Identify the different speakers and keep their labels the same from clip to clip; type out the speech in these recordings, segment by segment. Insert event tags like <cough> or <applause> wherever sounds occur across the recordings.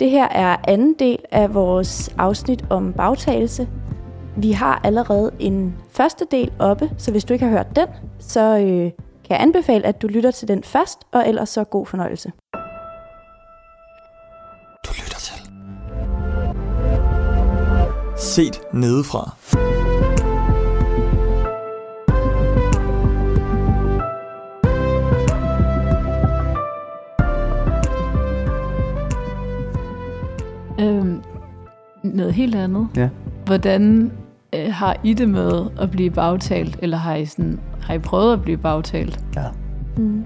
Speaker 1: Det her er anden del af vores afsnit om bagtagelse. Vi har allerede en første del oppe, så hvis du ikke har hørt den, så øh, kan jeg anbefale, at du lytter til den først, og ellers så god fornøjelse.
Speaker 2: Du lytter til. Set nedefra.
Speaker 3: Noget helt andet.
Speaker 4: Ja.
Speaker 3: Hvordan øh, har I det med at blive bagtalt, eller har I, sådan, har I prøvet at blive bagtalt?
Speaker 4: Ja.
Speaker 1: Mm.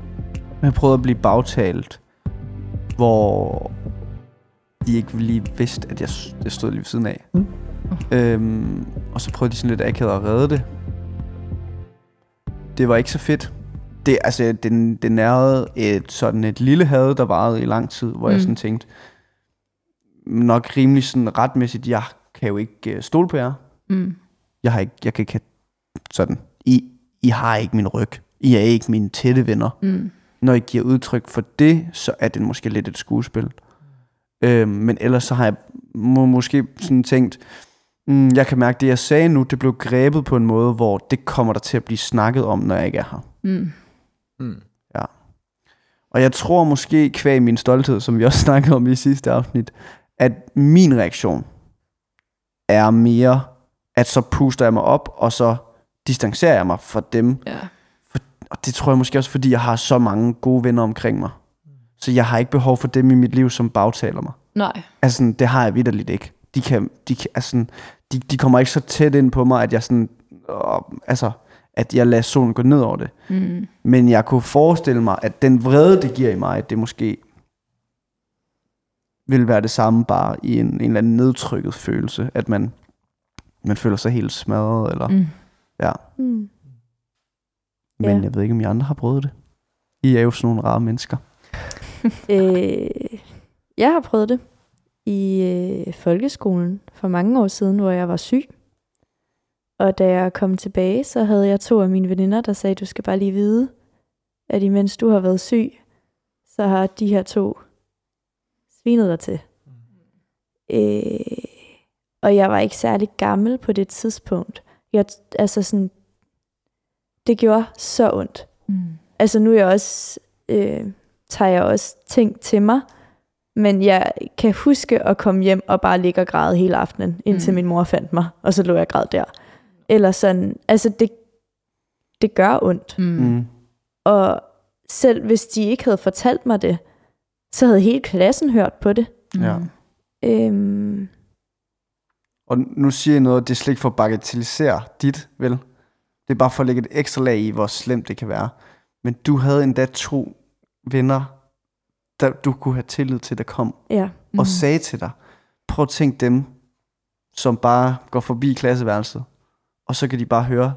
Speaker 4: Jeg prøvede at blive bagtalt, hvor de ikke lige vidste, at jeg, jeg stod lige ved siden af.
Speaker 3: Mm.
Speaker 4: Øhm, og så prøvede de sådan lidt akavet at redde det. Det var ikke så fedt. Det, altså, det, det nærede et, sådan et lille had, der varede i lang tid, hvor mm. jeg sådan tænkte, nok rimelig sådan retmæssigt, jeg kan jo ikke uh, stole på jer.
Speaker 3: Mm.
Speaker 4: Jeg, har ikke, jeg kan ikke have sådan, I, I har ikke min ryg. I er ikke mine tætte venner
Speaker 3: Mm.
Speaker 4: når I giver udtryk for det, så er det måske lidt et skuespil. Øhm, men ellers så har jeg må, måske sådan tænkt, mm, jeg kan mærke, det jeg sagde nu, det blev grebet på en måde, hvor det kommer der til at blive snakket om, når jeg ikke er her.
Speaker 3: Mm.
Speaker 2: Mm.
Speaker 4: Og jeg tror måske, kvæg min stolthed, som vi også <laughs> snakkede om i sidste afsnit, at min reaktion er mere, at så puster jeg mig op, og så distancerer jeg mig fra dem,
Speaker 3: Ja.
Speaker 4: Og det tror jeg måske også, fordi jeg har så mange gode venner omkring mig. Så jeg har ikke behov for dem i mit liv, som bagtaler mig.
Speaker 3: Nej.
Speaker 4: Altså, det har jeg vidderligt ikke. De, kan, de, kan, altså, de, de kommer ikke så tæt ind på mig, at jeg sådan, øh, altså, at jeg lader solen gå ned over det.
Speaker 3: Mm.
Speaker 4: Men jeg kunne forestille mig, at den vrede, det giver i mig, det måske vil være det samme, bare i en, en eller anden nedtrykket følelse, at man, man føler sig helt smadret, eller,
Speaker 3: Mm.
Speaker 4: ja.
Speaker 1: Mm.
Speaker 4: Men
Speaker 1: Ja.
Speaker 4: jeg ved ikke, om I andre har prøvet det. I er jo sådan nogle rare mennesker. <laughs>
Speaker 1: Øh, jeg har prøvet det i øh, folkeskolen for mange år siden, hvor jeg var syg. Og da jeg kom tilbage, så havde jeg to af mine veninder, der sagde, du skal bare lige vide, at imens du har været syg, så har de her to svinet dig til. Øh, og jeg var ikke særlig gammel på det tidspunkt. Jeg, altså sådan, det gjorde så ondt.
Speaker 3: Mm.
Speaker 1: Altså nu er jeg også, øh, tager jeg også ting til mig, men jeg kan huske at komme hjem og bare ligge og græde hele aftenen, indtil
Speaker 3: Mm.
Speaker 1: min mor fandt mig, og så lå jeg og græd der. Eller sådan, altså det, det gør ondt.
Speaker 3: Mm.
Speaker 4: Mm.
Speaker 1: Og selv hvis de ikke havde fortalt mig det, så havde hele klassen hørt på det.
Speaker 4: Ja.
Speaker 1: Øhm,
Speaker 4: Og nu siger jeg noget, og det er slet ikke for at bagatellisere dit, vel? Det er bare for at lægge et ekstra lag i, hvor slemt det kan være. Men du havde endda to venner, der du kunne have tillid til, der kom
Speaker 1: ja.
Speaker 4: mm. og sagde til dig, prøv at tænke dem, som bare går forbi klasseværelset, og så kan de bare høre,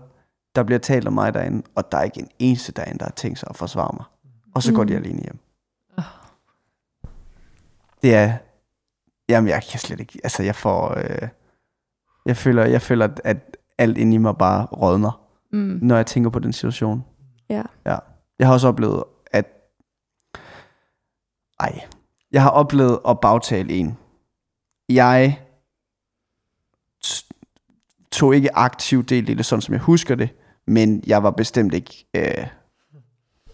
Speaker 4: der bliver talt om mig derinde, og der er ikke en eneste derinde, der har tænkt sig at forsvare mig. Og så går de
Speaker 1: Mm.
Speaker 4: alene hjem. Det er, jamen jeg kan slet ikke, altså jeg får, øh, jeg føler, jeg føler, at- alt inde i mig bare rådner,
Speaker 3: Mm.
Speaker 4: når jeg tænker på den situation.
Speaker 1: Ja.
Speaker 4: ja. Jeg har også oplevet, at, ej, jeg har oplevet at bagtale en. Jeg tog ikke aktiv del i det, sådan som jeg husker det, men jeg var bestemt ikke øh,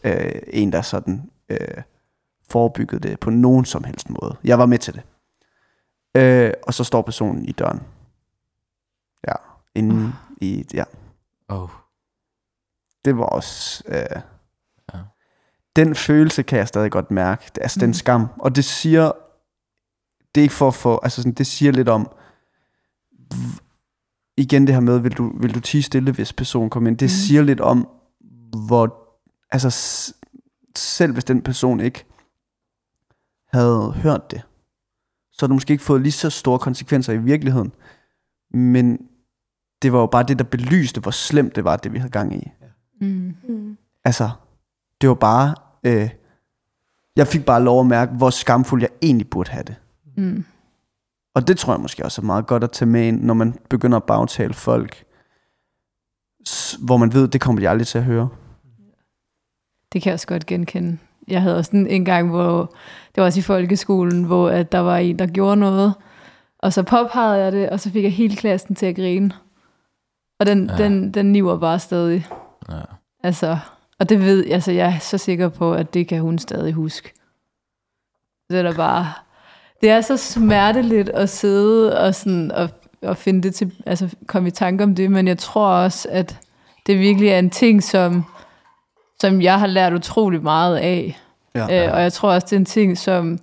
Speaker 4: øh, en, der sådan øh, forebyggede det på nogen som helst måde. Jeg var med til det. Øh, og så står personen i døren. Ja, inde i, ja.
Speaker 2: Oh.
Speaker 4: Det var også... Øh,
Speaker 2: Ja.
Speaker 4: Den følelse kan jeg stadig godt mærke. Det- Altså mm. den
Speaker 3: Mm.
Speaker 4: skam. Og det siger... Det er ikke for at få... Altså sådan, det siger lidt om... Igen det her med, vil du, vil du tige stille, hvis personen kommer ind. Det
Speaker 3: Mm.
Speaker 4: siger lidt om, hvor... Altså selv hvis den person ikke havde hørt det, så har det måske ikke fået lige så store konsekvenser i virkeligheden. Men det var jo bare det, der belyste, hvor slemt det var, det vi havde gang i.
Speaker 3: Mm.
Speaker 1: Mm.
Speaker 4: Altså, det var bare... Øh, jeg fik bare lov at mærke, hvor skamfuld jeg egentlig burde have det.
Speaker 3: Mm.
Speaker 4: Og det tror jeg måske også er meget godt at tage med ind, når man begynder at bagtale folk, hvor man ved, det kommer de aldrig til at høre.
Speaker 3: Det kan jeg også godt genkende. Jeg havde også en, en gang, hvor det var også i folkeskolen, hvor at der var en, der gjorde noget, og så påpegede jeg det, og så fik jeg hele klassen til at grine. Og den,
Speaker 2: Ja.
Speaker 3: den, den niver bare stadig.
Speaker 2: Ja.
Speaker 3: Altså, og det ved altså, jeg er så sikker på, at det kan hun stadig huske. Det er bare... Det er så smerteligt at sidde og, sådan, og, og finde det til, altså komme i tanke om det, men jeg tror også, at det virkelig er en ting, som, som jeg har lært utrolig meget af.
Speaker 4: Ja.
Speaker 3: Øh, og jeg tror også, det er en ting, som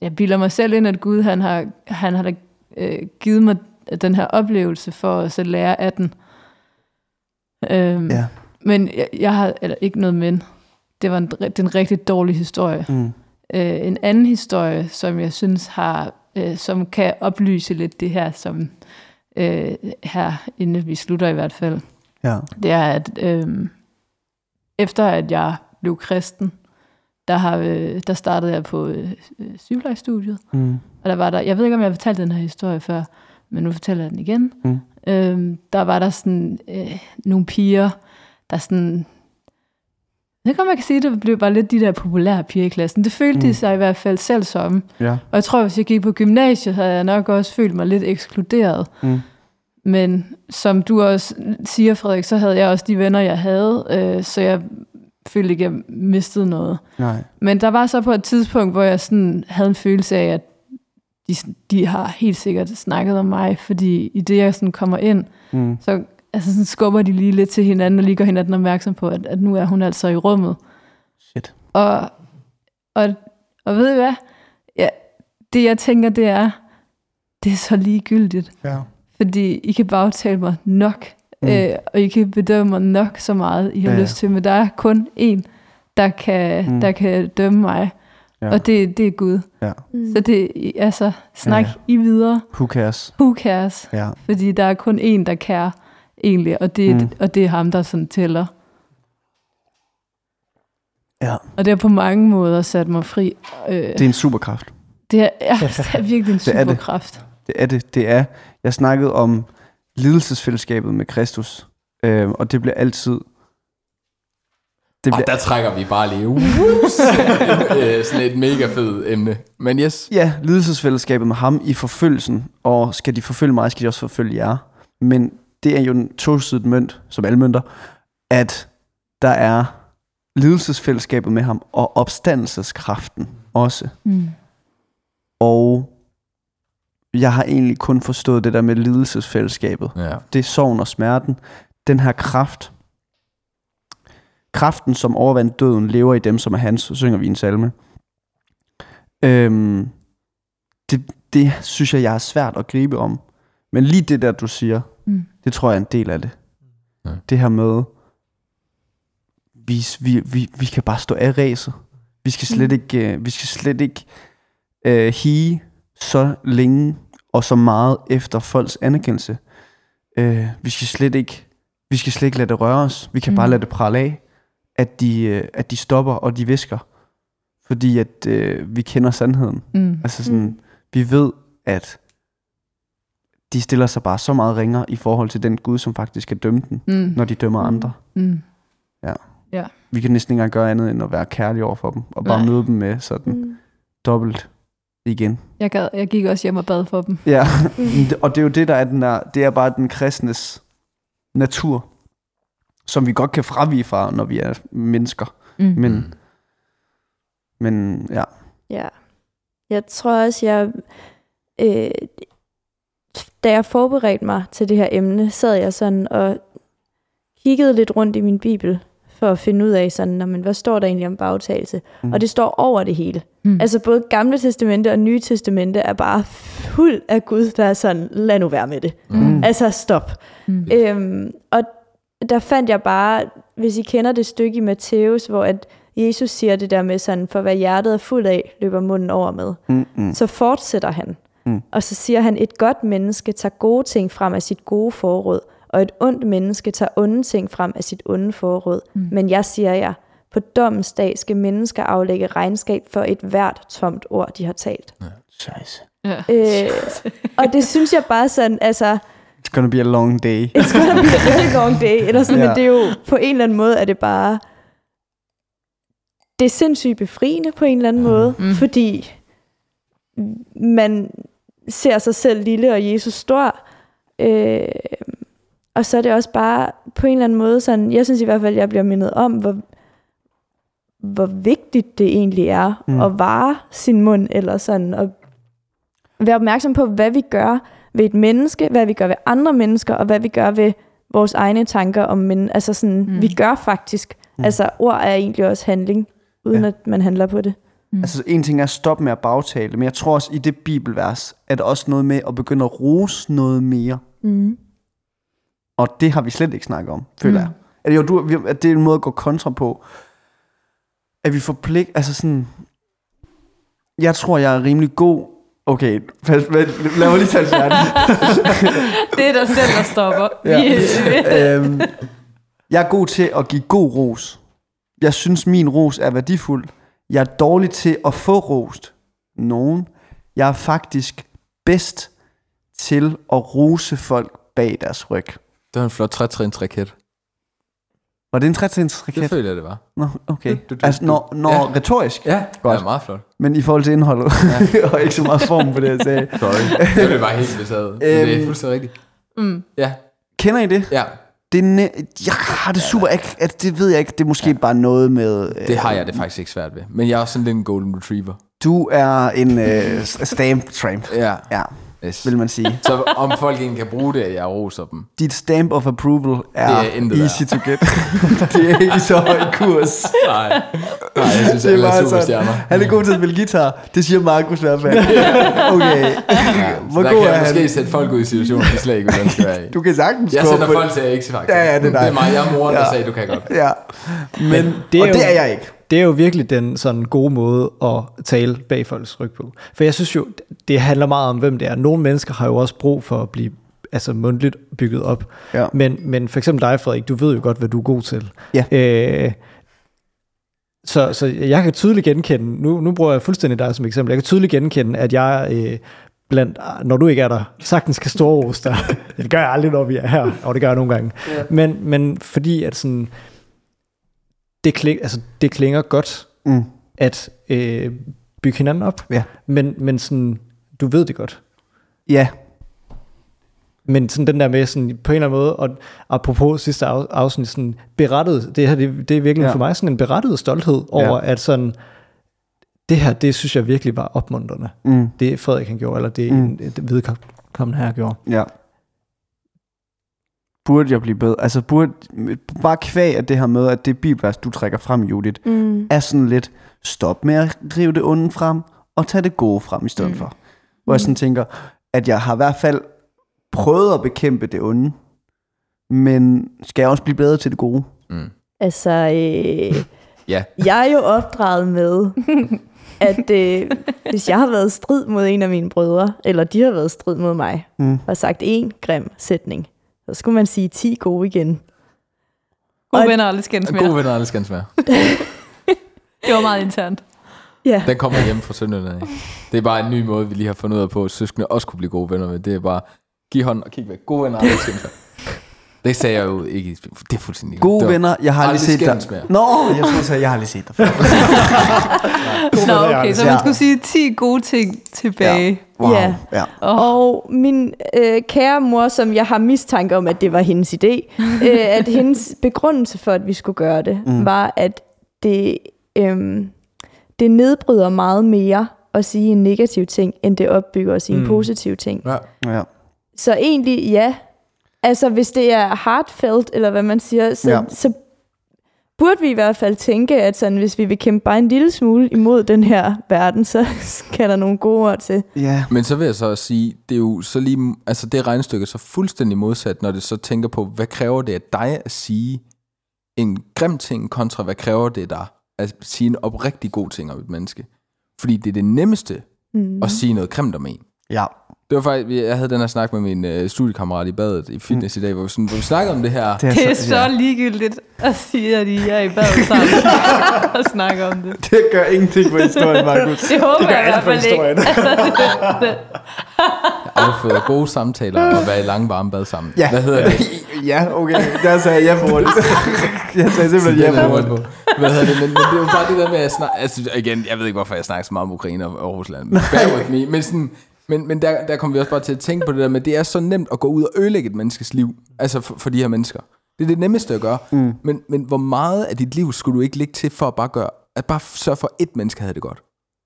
Speaker 3: jeg bilder mig selv ind, at Gud han har, han har da, øh, givet mig den her oplevelse for at så lære af den. Øhm,
Speaker 4: Ja.
Speaker 3: Men jeg, jeg har, eller ikke noget men, det var en, det en rigtig dårlig historie.
Speaker 4: Mm.
Speaker 3: Øh, en anden historie, som jeg synes har, øh, som kan oplyse lidt det her, som øh, her, inden vi slutter i hvert fald,
Speaker 4: Ja.
Speaker 3: det er, at øh, efter at jeg blev kristen, der, har, øh, der startede jeg på øh, sygeplejestudiet,
Speaker 4: Mm.
Speaker 3: og der var der, jeg ved ikke, om jeg har fortalt den her historie før, men nu fortæller jeg den igen.
Speaker 4: Mm.
Speaker 3: Øhm, der var der sådan øh, nogle piger, der sådan... Jeg om man kan sige, det blev bare lidt de der populære piger i klassen. Det følte. Mm. de sig i hvert fald selv som.
Speaker 4: Ja.
Speaker 3: Og jeg tror, hvis jeg gik på gymnasiet, havde jeg nok også følt mig lidt ekskluderet.
Speaker 4: Mm.
Speaker 3: Men som du også siger, Frederik, så havde jeg også de venner, jeg havde, øh, så jeg følte ikke, jeg mistede noget.
Speaker 4: Nej.
Speaker 3: Men der var så på et tidspunkt, hvor jeg sådan havde en følelse af, at de, de har helt sikkert snakket om mig, fordi i det, jeg sådan kommer ind,
Speaker 4: Mm.
Speaker 3: så altså sådan skubber de lige lidt til hinanden, og lige gør hinanden opmærksom på, at, at nu er hun altså i rummet.
Speaker 4: Shit.
Speaker 3: Og, og, og ved I hvad? Ja, det jeg tænker, det er, det er så ligegyldigt,
Speaker 4: Ja.
Speaker 3: Fordi I kan bagtale mig nok,
Speaker 4: Mm.
Speaker 3: øh, og I kan bedømme mig nok så meget, I har
Speaker 4: Ja,
Speaker 3: lyst til, men der er kun én, der kan,
Speaker 4: Mm.
Speaker 3: der kan dømme mig,
Speaker 4: Ja.
Speaker 3: og det, det er Gud.
Speaker 4: Ja.
Speaker 1: Mm.
Speaker 3: Så det, altså, snak
Speaker 4: Ja,
Speaker 3: ja, I videre,
Speaker 4: Who cares?
Speaker 3: who cares?
Speaker 4: Ja.
Speaker 3: Fordi der er kun én, der kærer egentlig, og det,
Speaker 4: Mm.
Speaker 3: og det er ham, der sådan tæller.
Speaker 4: Ja.
Speaker 3: Og det har på mange måder sat mig fri. Øh,
Speaker 4: Det er en superkraft.
Speaker 3: det, er, ja, <laughs> det er virkelig en
Speaker 4: Det er det. Det er det. Det er. Jeg snakkede om lidelsesfællesskabet med Kristus. Øh, og det bliver altid... Det
Speaker 2: Og
Speaker 4: bliver,
Speaker 2: der trækker vi bare lige uh, <laughs> øh, sådan et mega fed emne. Men yes.
Speaker 4: ja, lidelsesfællesskabet med ham i forfølgelsen. Og skal de forfølge mig, skal de også forfølge jer. Men det er jo en tosidet mønt, som alle mønter, at der er lidelsesfællesskabet med ham og opstandelseskraften også.
Speaker 3: Mm.
Speaker 4: Og jeg har egentlig kun forstået det der med lidelsesfællesskabet.
Speaker 2: Ja.
Speaker 4: det er sorgen og smerten. Den her kraft, kraften som overvandt døden, lever i dem, som er hans, så synger vi en salme. Øhm, det, det synes jeg, jeg er svært at gribe om. Men lige det der, du siger,
Speaker 3: Mm.
Speaker 4: det tror jeg er en del af det.
Speaker 2: Ja.
Speaker 4: Det her med, vi, vi, vi, vi kan bare stå af ræset. Vi skal slet
Speaker 3: Mm.
Speaker 4: ikke, øh, vi skal slet ikke øh, hige så længe og så meget efter folks anerkendelse. Øh, vi skal slet ikke, vi skal slet ikke lade det røre os. Vi kan mm. bare lade det prale af, at de, øh, at de stopper og de visker. Fordi at øh, vi kender sandheden.
Speaker 3: Mm.
Speaker 4: Altså sådan,
Speaker 1: Mm.
Speaker 4: vi ved, at de stiller sig bare så meget ringere i forhold til den Gud, som faktisk skal dømme den,
Speaker 3: Mm.
Speaker 4: når de dømmer
Speaker 1: Mm.
Speaker 4: andre.
Speaker 3: Mm.
Speaker 4: Vi kan næsten ikke engang gøre andet end at være kærlige over for dem, og bare
Speaker 3: Nej.
Speaker 4: møde dem med sådan. Mm. dobbelt igen.
Speaker 3: Jeg, gad, jeg gik også hjem og bad for dem.
Speaker 4: Ja, <laughs>
Speaker 1: Mm. <laughs>
Speaker 4: og det er jo det, der er den der, det er bare den kristnes natur, som vi godt kan fravige fra, når vi er mennesker.
Speaker 3: Mm.
Speaker 4: Men,
Speaker 2: Mm.
Speaker 4: men ja,
Speaker 1: Ja. Jeg tror også, jeg... Øh, da jeg forberedte mig til det her emne, sad jeg sådan og kiggede lidt rundt i min bibel, for at finde ud af sådan, "Nå, men hvad står der egentlig om bagtagelse?
Speaker 4: Mm.
Speaker 1: Mm. Og det står over det hele.
Speaker 3: Mm.
Speaker 1: Mm. Altså både Gamle Testamente og Nye Testamente er bare fuld af Gud, der er sådan, lad nu være med det.
Speaker 3: Mm.
Speaker 1: Altså stop.
Speaker 3: Mm.
Speaker 1: Øhm, og der fandt jeg bare, hvis I kender det stykke i Matthæus, hvor at Jesus siger det der med sådan, for hvad hjertet er fuld af, løber munden over med.
Speaker 4: mm, mm,
Speaker 1: Så fortsætter han.
Speaker 4: Mm.
Speaker 1: Og så siger han, et godt menneske tager gode ting frem af sit gode forråd, og et ondt menneske tager onde ting frem af sit onde forråd.
Speaker 3: Mm.
Speaker 1: Men jeg siger jer, på dommens dag skal mennesker aflægge regnskab for et hvert tomt ord, de har talt.
Speaker 4: Scheisse.
Speaker 3: Ja.
Speaker 1: Øh, og det synes jeg bare sådan, altså,
Speaker 4: It's gonna be a long day.
Speaker 1: it's gonna be a very long day, eller sådan,
Speaker 4: Ja.
Speaker 1: ja. men det er jo, på en eller anden måde er det bare, det er sindssygt befriende på en eller anden måde,
Speaker 3: Mm.
Speaker 1: mm. fordi man ser sig selv lille og Jesus stor. Øh, og så er det også bare på en eller anden måde sådan, jeg synes i hvert fald, jeg bliver mindet om, hvor, hvor vigtigt det egentlig er
Speaker 4: Mm.
Speaker 1: mm. at vare sin mund, eller sådan, og være opmærksom på, hvad vi gør ved et menneske, hvad vi gør ved andre mennesker, og hvad vi gør ved vores egne tanker om men Altså sådan,
Speaker 3: Mm.
Speaker 1: mm. vi gør faktisk.
Speaker 4: Mm.
Speaker 1: Mm. Altså ord er egentlig også handling, uden
Speaker 4: Ja.
Speaker 1: at man handler på det.
Speaker 4: Altså en ting er at stoppe med at bagtale, men jeg tror også i det bibelvers, er der også noget med at begynde at rose noget mere.
Speaker 1: Mm.
Speaker 4: Og det har vi slet ikke snakket om, føler
Speaker 3: Mm.
Speaker 4: jeg. At, jo, du, at det er en måde at gå kontra på. At vi får pligt, altså sådan... Jeg tror, jeg er rimelig god... Okay, pas, pas, lad mig lige tage det færdigt. <laughs>
Speaker 3: Det er dig selv, der stopper.
Speaker 4: Ja. <laughs> øhm, jeg er god til at give god ros. Jeg synes, min ros er værdifuld. Jeg er dårlig til at få rost nogen. Jeg er faktisk bedst til at rose folk bag deres ryg.
Speaker 2: Det var en flot trætrins raket.
Speaker 4: Var det en trætrins
Speaker 2: Det
Speaker 4: raket?
Speaker 2: føler jeg, det var.
Speaker 4: Nå, okay.
Speaker 2: Du- du- du-
Speaker 4: Altså, når, når
Speaker 2: Ja.
Speaker 4: retorisk,
Speaker 2: Ja,
Speaker 4: Godt.
Speaker 2: det var meget flot.
Speaker 4: men i forhold til indholdet, <laughs> og ikke så meget form på det, jeg sagde.
Speaker 2: Sorry. Det blev bare helt besaget. Men det er
Speaker 4: Øhm.
Speaker 2: fuldstændig rigtigt.
Speaker 3: Mm.
Speaker 2: Ja,
Speaker 4: Kender I det?
Speaker 2: ja.
Speaker 4: det er næ- jeg har det super ikke, at det ved jeg ikke, det er måske bare noget med... øh,
Speaker 2: Det har jeg det faktisk ikke svært ved. Men jeg er også sådan lidt en golden retriever.
Speaker 4: Du er en øh, stamp tramp,
Speaker 2: Ja.
Speaker 4: ja,
Speaker 2: Yes.
Speaker 4: vil man sige.
Speaker 2: Så om folk ikke kan bruge det, at jeg roser dem.
Speaker 4: Dit stamp of approval er,
Speaker 2: Det er intet
Speaker 4: easy to get. <laughs> det er ikke så høj kurs.
Speaker 2: Nej. Nej, jeg synes,
Speaker 4: Det er
Speaker 2: alle er
Speaker 4: bare
Speaker 2: superstjerner.
Speaker 4: sådan, han er god til at spille guitar. Det siger Markus i hvert fald. <laughs> Okay.
Speaker 2: Ja,
Speaker 4: Hvor
Speaker 2: der
Speaker 4: god
Speaker 2: kan
Speaker 4: er
Speaker 2: jeg
Speaker 4: han?
Speaker 2: måske sætte folk ud i situationer, de slet ikke vil være i.
Speaker 4: Du kan sagtens
Speaker 2: Jeg sender folk til X Factor.
Speaker 4: Ja, ja, det er dig.
Speaker 2: det er mig. Jeg er moren, der
Speaker 4: Ja.
Speaker 2: sagde, du kan godt.
Speaker 4: Ja, men,
Speaker 5: Men
Speaker 4: det
Speaker 5: det er
Speaker 4: og
Speaker 5: jo-
Speaker 4: det er jeg ikke.
Speaker 5: Det er jo virkelig den sådan gode måde at tale bag folks ryg på. For jeg synes jo, det handler meget om, hvem det er. Nogle mennesker har jo også brug for at blive altså mundtligt bygget op.
Speaker 4: Ja.
Speaker 5: Men, men for eksempel dig, Frederik, du ved jo godt, hvad du er god til.
Speaker 4: Ja.
Speaker 5: Øh, så, så jeg kan tydeligt genkende, nu, nu bruger jeg fuldstændig dig som eksempel, jeg kan tydeligt genkende, at jeg øh, blandt, når du ikke er der, sagtens kan storrose dig. <laughs> det gør jeg aldrig, når vi er her, og det gør jeg nogle gange. Ja. Men, men fordi at sådan, det, kling, altså, det klinger godt,
Speaker 4: Mm.
Speaker 5: at øh, bygge hinanden op.
Speaker 4: Ja.
Speaker 5: Men, men sådan, du ved det godt.
Speaker 4: Ja,
Speaker 5: Men sådan den der med sådan, på en eller anden måde, og apropos sidste af, afsnit, sådan berettet, det her, det, det er virkelig
Speaker 4: Ja.
Speaker 5: for mig sådan en berettet stolthed over, ja. at sådan, det her, det synes jeg virkelig var opmuntrende.
Speaker 4: mm.
Speaker 5: Det Frederik han gjorde, eller det,
Speaker 4: mm.
Speaker 5: det vedkommende her gjorde.
Speaker 4: ja. Burde jeg blive bedre? Altså, burde, bare kvæg af det her med, at det bibelvers, du trækker frem, Judith,
Speaker 1: Mm.
Speaker 4: er sådan lidt, stop med at rive det onde frem, og tage det gode frem i stedet
Speaker 3: Mm.
Speaker 4: for. Hvor jeg sådan tænker, at jeg har i hvert fald prøvet at bekæmpe det onde, men skal jeg også blive bedre til det gode?
Speaker 2: Mm.
Speaker 1: Altså, øh, <laughs>
Speaker 2: Ja.
Speaker 1: jeg er jo opdraget med, at øh, hvis jeg har været i strid mod en af mine brødre, eller de har været i strid mod mig,
Speaker 4: Mm.
Speaker 1: og sagt en grim sætning, så skulle man sige 10 gode igen.
Speaker 3: Gode
Speaker 1: Og-
Speaker 3: venner aldrig skændes mere.
Speaker 2: Gode venner, alle skal være. <laughs>
Speaker 3: Det var meget internt.
Speaker 1: Ja,
Speaker 2: Den kommer hjem fra Sønderjylland. af. Det er bare en ny måde, vi lige har fundet ud af på, at søskende også kunne blive gode venner med. Det er bare, giv hånd og kig væk. Gode venner, alle skal være. Det sagde jeg jo ikke. Det er fuldstændig
Speaker 4: Gode
Speaker 2: det var-
Speaker 4: venner, jeg har aldrig set dig.
Speaker 2: mere.
Speaker 4: Nå, jeg tror så, jeg har aldrig set dig før. <laughs>
Speaker 3: Nå, okay, så man
Speaker 4: Ja.
Speaker 3: skulle sige 10 gode ting tilbage.
Speaker 4: Wow.
Speaker 1: Ja.
Speaker 4: ja.
Speaker 1: Og min øh, kære mor, som jeg har mistanke om, at det var hendes idé, <laughs> øh, at hendes begrundelse for, at vi skulle gøre det,
Speaker 4: Mm.
Speaker 1: var, at det, øh, det nedbryder meget mere at sige en negativ ting, end det opbygger at sige. Mm. en positiv ting.
Speaker 2: Ja.
Speaker 4: ja.
Speaker 1: Så egentlig ja. Altså hvis det er heartfelt, eller hvad man siger, så,
Speaker 4: Ja.
Speaker 1: så burde vi i hvert fald tænke, at sådan, hvis vi vil kæmpe bare en lille smule imod den her verden, så <laughs> skal der nogle gode ord til.
Speaker 4: Ja.
Speaker 2: Men så vil jeg så også sige, det er jo så lige, altså det regnestykke er så fuldstændig modsat, når det så tænker på, hvad kræver det af dig at sige en grim ting, kontra hvad kræver det dig at sige en oprigtig god ting om et menneske. Fordi det er det nemmeste
Speaker 1: Mm.
Speaker 2: at sige noget grimt om en.
Speaker 4: Ja.
Speaker 2: Det var faktisk, jeg havde den her snak med min øh, studiekammerat i badet i fitness mm. i dag, hvor vi, sådan, hvor vi snakkede om det her.
Speaker 4: Det er,
Speaker 3: Det er
Speaker 4: så,
Speaker 3: så ligegyldigt at sige, at I er i bad sammen og snakke om det.
Speaker 4: Det gør ingenting for historien, Markus.
Speaker 3: Det håber
Speaker 5: Det gør
Speaker 3: jeg i hvert
Speaker 5: for
Speaker 3: fald ikke. det, det,
Speaker 2: afføder gode samtaler og være i lange varme bad sammen.
Speaker 4: Ja.
Speaker 2: Hvad hedder det? <laughs>
Speaker 4: ja, okay. Der sagde jeg ja på hurtigt. <laughs> jeg sagde simpelthen ja
Speaker 2: er
Speaker 4: på
Speaker 2: på. Hvad hedder det? Men, men det er jo bare det der med at snakke... Altså, igen, jeg ved ikke, hvorfor jeg snakker så meget om Ukraine og, og Rusland. Bear with me. Men, sådan, men, men der, der kommer vi også bare til at tænke på det der med, det er så nemt at gå ud og ødelægge et menneskes liv. Altså for, for de her mennesker. Det er det nemmeste at gøre. Mm. Men, men hvor meget af dit liv skulle du ikke lægge til for at bare gøre... At bare sørge for, at ét menneske havde det godt.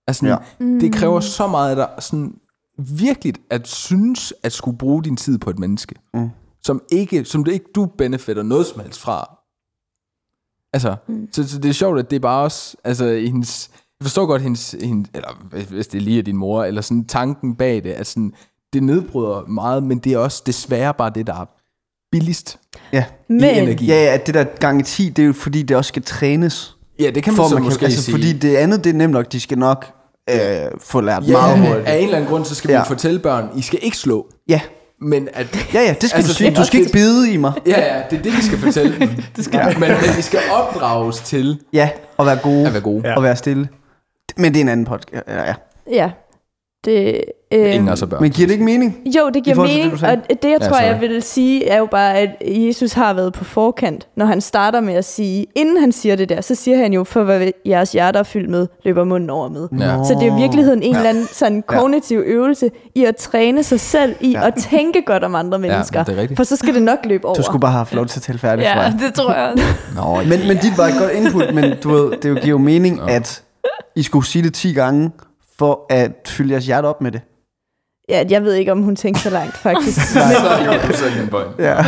Speaker 2: Altså,
Speaker 4: Ja.
Speaker 2: det kræver så meget af dig sådan virkelig at synes, at skulle bruge din tid på et menneske,
Speaker 4: Mm.
Speaker 2: som ikke, som du ikke du benefitter noget som helst fra. Altså, mm. så, så det er sjovt, at det er bare også, altså hendes, jeg forstår godt hendes, hendes eller hvis- det lige er din mor, eller sådan tanken bag det, at sådan, det nedbryder meget, men det er også desværre bare det, der er billigst
Speaker 4: Ja.
Speaker 1: Men,
Speaker 2: i energi.
Speaker 4: Ja, ja, at det der gange 10, det er jo fordi, det også skal trænes.
Speaker 2: ja det kan man
Speaker 4: For
Speaker 2: så
Speaker 4: man
Speaker 2: måske
Speaker 4: kan, altså,
Speaker 2: sige.
Speaker 4: fordi det andet, det er nemt nok, de skal nok øh, få lært
Speaker 2: ja,
Speaker 4: meget hurtigt.
Speaker 2: af en eller anden grund, så skal vi
Speaker 4: Ja.
Speaker 2: ja. fortælle børn, I skal ikke slå,
Speaker 4: Ja,
Speaker 2: men at
Speaker 4: ja, ja, det skal
Speaker 2: Altså,
Speaker 4: du sige. Du skal ikke bide i mig.
Speaker 2: Ja, ja, det er det, vi skal fortælle dem. <laughs> det skal ja. men, men vi skal opdrages til
Speaker 4: Ja, og være gode.
Speaker 2: at være gode.
Speaker 5: Ja.
Speaker 4: Og være stille. Men det er en anden podcast. Ja, ja.
Speaker 1: ja, det... Øh,
Speaker 2: Ingen er børn.
Speaker 4: Men giver det ikke mening?
Speaker 1: Jo, det giver
Speaker 4: det,
Speaker 1: mening,
Speaker 4: sagde?
Speaker 1: og det jeg
Speaker 2: Ja,
Speaker 1: tror, jeg
Speaker 2: sorry.
Speaker 1: vil sige, er jo bare, at Jesus har været på forkant, når han starter med at sige, inden han siger det der, så siger han jo, for hvad jeres hjerte er fyldt med, løber munden over med.
Speaker 2: Ja.
Speaker 1: Så det er i virkeligheden en eller anden sådan kognitiv øvelse i at træne sig selv i
Speaker 4: Ja.
Speaker 1: at tænke godt om andre mennesker.
Speaker 2: det er rigtigt.
Speaker 1: For så skal det nok løbe over.
Speaker 4: Du skulle bare have haft lov til at tale færdigt,
Speaker 3: Ja,
Speaker 4: jeg.
Speaker 3: det tror jeg.
Speaker 2: Nå,
Speaker 4: Men, men dit var et godt input, men du ved, det giver jo mening, at I skulle sige det 10 gange, for at fylde jeres hjerte op med det.
Speaker 1: Ja, jeg ved ikke, om hun tænkte så langt, faktisk. <laughs>
Speaker 2: så er det.
Speaker 4: Ja.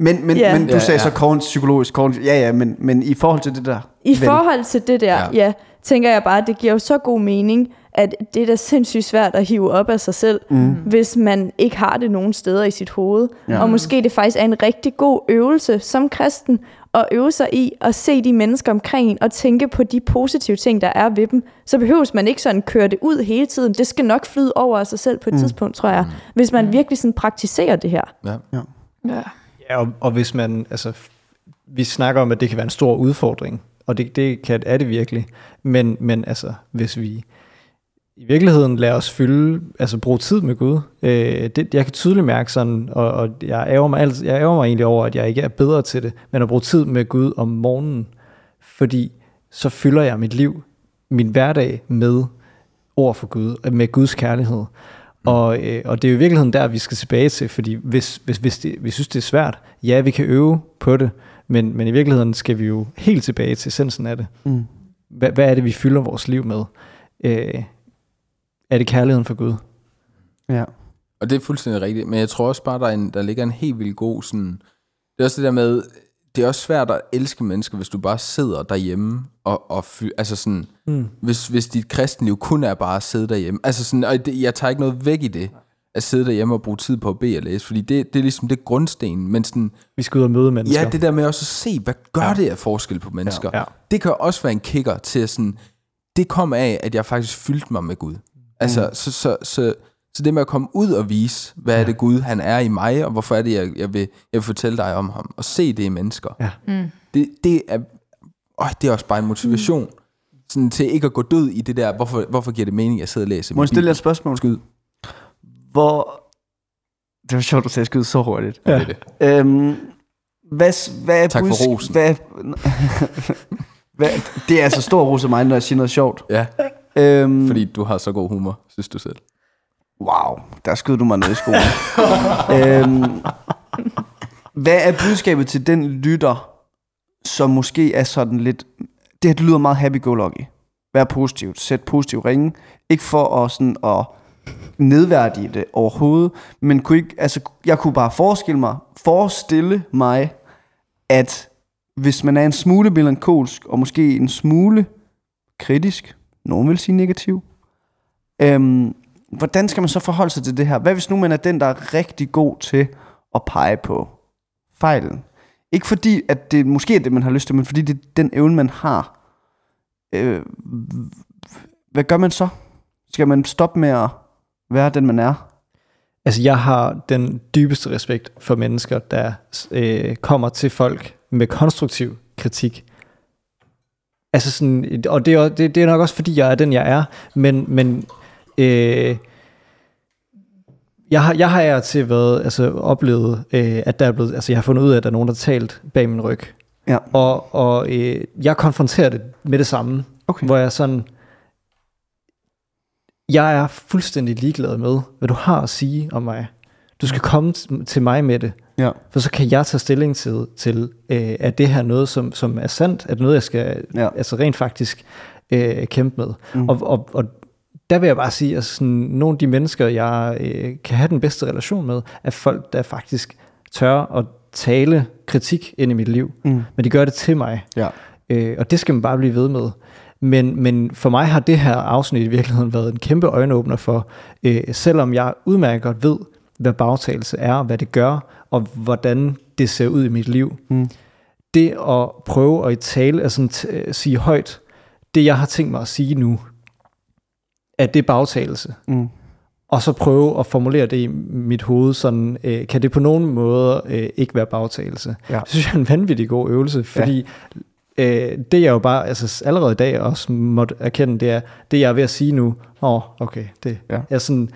Speaker 4: Men, men,
Speaker 1: Ja.
Speaker 4: men du
Speaker 2: Ja,
Speaker 4: sagde
Speaker 2: ja.
Speaker 4: så kogn, psykologisk, kogn, ja ja, men, men i forhold til det der,
Speaker 1: I
Speaker 4: vel,
Speaker 1: forhold til det der, ja.
Speaker 2: Ja.
Speaker 1: tænker jeg bare, at det giver jo så god mening, at det er da sindssygt svært at hive op af sig selv, mm. hvis man ikke har det nogen steder i sit hoved.
Speaker 4: Ja.
Speaker 1: Og måske det faktisk er en rigtig god øvelse som kristen, at øve sig i at se de mennesker omkring en, og tænke på de positive ting, der er ved dem. Så behøves man ikke sådan køre det ud hele tiden. Det skal nok flyde over af sig selv på et mm. tidspunkt, tror jeg. Hvis man virkelig sådan praktiserer det her.
Speaker 2: Ja.
Speaker 3: Ja.
Speaker 5: Ja, og, og hvis man, altså, vi snakker om, at det kan være en stor udfordring, og det, det kan, er det virkelig, men, men altså, hvis vi i virkeligheden lader os fylde, altså bruge tid med Gud, øh, det, jeg kan tydeligt mærke sådan, og, og jeg, ærger mig alt, jeg ærger mig egentlig over, at jeg ikke er bedre til det, men at bruge tid med Gud om morgenen, fordi så fylder jeg mit liv, min hverdag med ord for Gud, med Guds kærlighed. Og, øh, og det er jo i virkeligheden der, vi skal tilbage til, fordi hvis, hvis, hvis det, vi synes, det er svært, ja, vi kan øve på det, men, men i virkeligheden skal vi jo helt tilbage til essensen af det.
Speaker 4: Mm.
Speaker 5: Hvad, hvad er det, vi fylder vores liv med? Øh, er det kærligheden for Gud?
Speaker 4: ja.
Speaker 2: Og det er fuldstændig rigtigt, men jeg tror også bare, der, er en, der ligger en helt vildt god sådan... Det er også det der med, det er også svært at elske mennesker, hvis du bare sidder derhjemme og, og fy, altså sådan,
Speaker 5: Mm.
Speaker 2: hvis, hvis dit kristenliv kun er bare at sidde derhjemme. Altså sådan, og det, jeg tager ikke noget væk i det, at sidde derhjemme og bruge tid på at bede og læse, fordi det, det er ligesom det grundsten, men sådan,
Speaker 5: Vi skal ud og møde mennesker.
Speaker 2: ja, det der med også at se, hvad gør ja. det af forskel på mennesker.
Speaker 5: Ja.
Speaker 2: Det kan også være en kicker til at sådan, det kom af, at jeg faktisk fyldte mig med Gud. Altså, så, så, så, så det med at komme ud og vise, hvad er det Gud, han er i mig, og hvorfor er det, jeg, jeg, vil, jeg vil fortælle dig om ham, og se det i mennesker.
Speaker 5: Ja.
Speaker 3: Mm.
Speaker 2: Det, det, er, åh, det er også bare en motivation, mm. sådan til ikke at gå død i det der, hvorfor, hvorfor giver det mening, at jeg sidder og læser
Speaker 4: Må jeg stille et spørgsmål?
Speaker 2: Skyd.
Speaker 4: Hvor... Det var sjovt, du sagde skyde så hurtigt.
Speaker 2: Ja. Det er det.
Speaker 4: Øhm, hvad, hvad er
Speaker 2: Tak for rosen.
Speaker 4: Hvad, <laughs> hvad, det er altså stor ros af mig, når jeg siger noget sjovt.
Speaker 2: Ja,
Speaker 4: Øhm,
Speaker 2: fordi du har så god humor, synes du selv.
Speaker 4: Wow, der skød du mig ned i skolen. <laughs> øhm, hvad er budskabet til den lytter, som måske er sådan lidt... Det her det lyder meget happy-go-lucky. Vær positivt. Sæt positiv ringe. Ikke for at, sådan, at nedværdige det overhovedet, men kunne ikke, altså, jeg kunne bare forestille mig, forestille mig, at hvis man er en smule melankolsk, og måske en smule kritisk, nogen vil sige negativ, øhm, hvordan skal man så forholde sig til det her? Hvad hvis nu man er den, der er rigtig god til at pege på fejlen? Ikke fordi, at det måske er det, man har lyst til, men fordi det er den evne, man har. Øh, hvad gør man så? Skal man stoppe med at være den, man er?
Speaker 5: Altså, jeg har den dybeste respekt for mennesker, der øh, kommer til folk med konstruktiv kritik. Altså sådan, og det er, det, det er nok også, fordi jeg er den, jeg er, men, men øh, jeg har, jeg har og til været, altså, oplevet, øh, at der er blevet, altså, jeg har fundet ud af, at der er nogen, der har talt bag min ryg.
Speaker 4: Ja.
Speaker 5: Og, og øh, jeg konfronterer det med det samme,
Speaker 4: Okay.
Speaker 5: hvor jeg sådan, jeg er fuldstændig ligeglad med, hvad du har at sige om mig. Du skal komme til mig med det,
Speaker 4: Ja.
Speaker 5: for så kan jeg tage stilling til, til øh, er det her noget, som, som er sandt? Er det noget, jeg skal
Speaker 4: Ja.
Speaker 5: altså rent faktisk øh, kæmpe med?
Speaker 4: Mm.
Speaker 5: Og, og, og der vil jeg bare sige, at sådan, nogle af de mennesker, jeg øh, kan have den bedste relation med, er folk, der faktisk tør at tale kritik ind i mit liv.
Speaker 4: Mm.
Speaker 5: Men de gør det til mig.
Speaker 4: Ja.
Speaker 5: Øh, og det skal man bare blive ved med. Men, men for mig har det her afsnit i virkeligheden været en kæmpe øjenåbner for, øh, selvom jeg udmærket godt ved, hvad bagtagelse er, og hvad det gør, og hvordan det ser ud i mit liv.
Speaker 4: Mm.
Speaker 5: Det at prøve at i tale, altså t- øh, sige højt, det jeg har tænkt mig at sige nu, at det er bagtagelse.
Speaker 4: Mm.
Speaker 5: Og så prøve at formulere det i mit hoved, sådan, øh, kan det på nogen måde øh, ikke være bagtagelse.
Speaker 4: Ja.
Speaker 5: Det synes jeg er en vanvittig god øvelse, fordi ja. øh, det jeg jo bare, altså allerede i dag også måtte erkende, det er, det jeg er ved at sige nu, åh, oh, okay, det
Speaker 4: Ja.
Speaker 5: er sådan,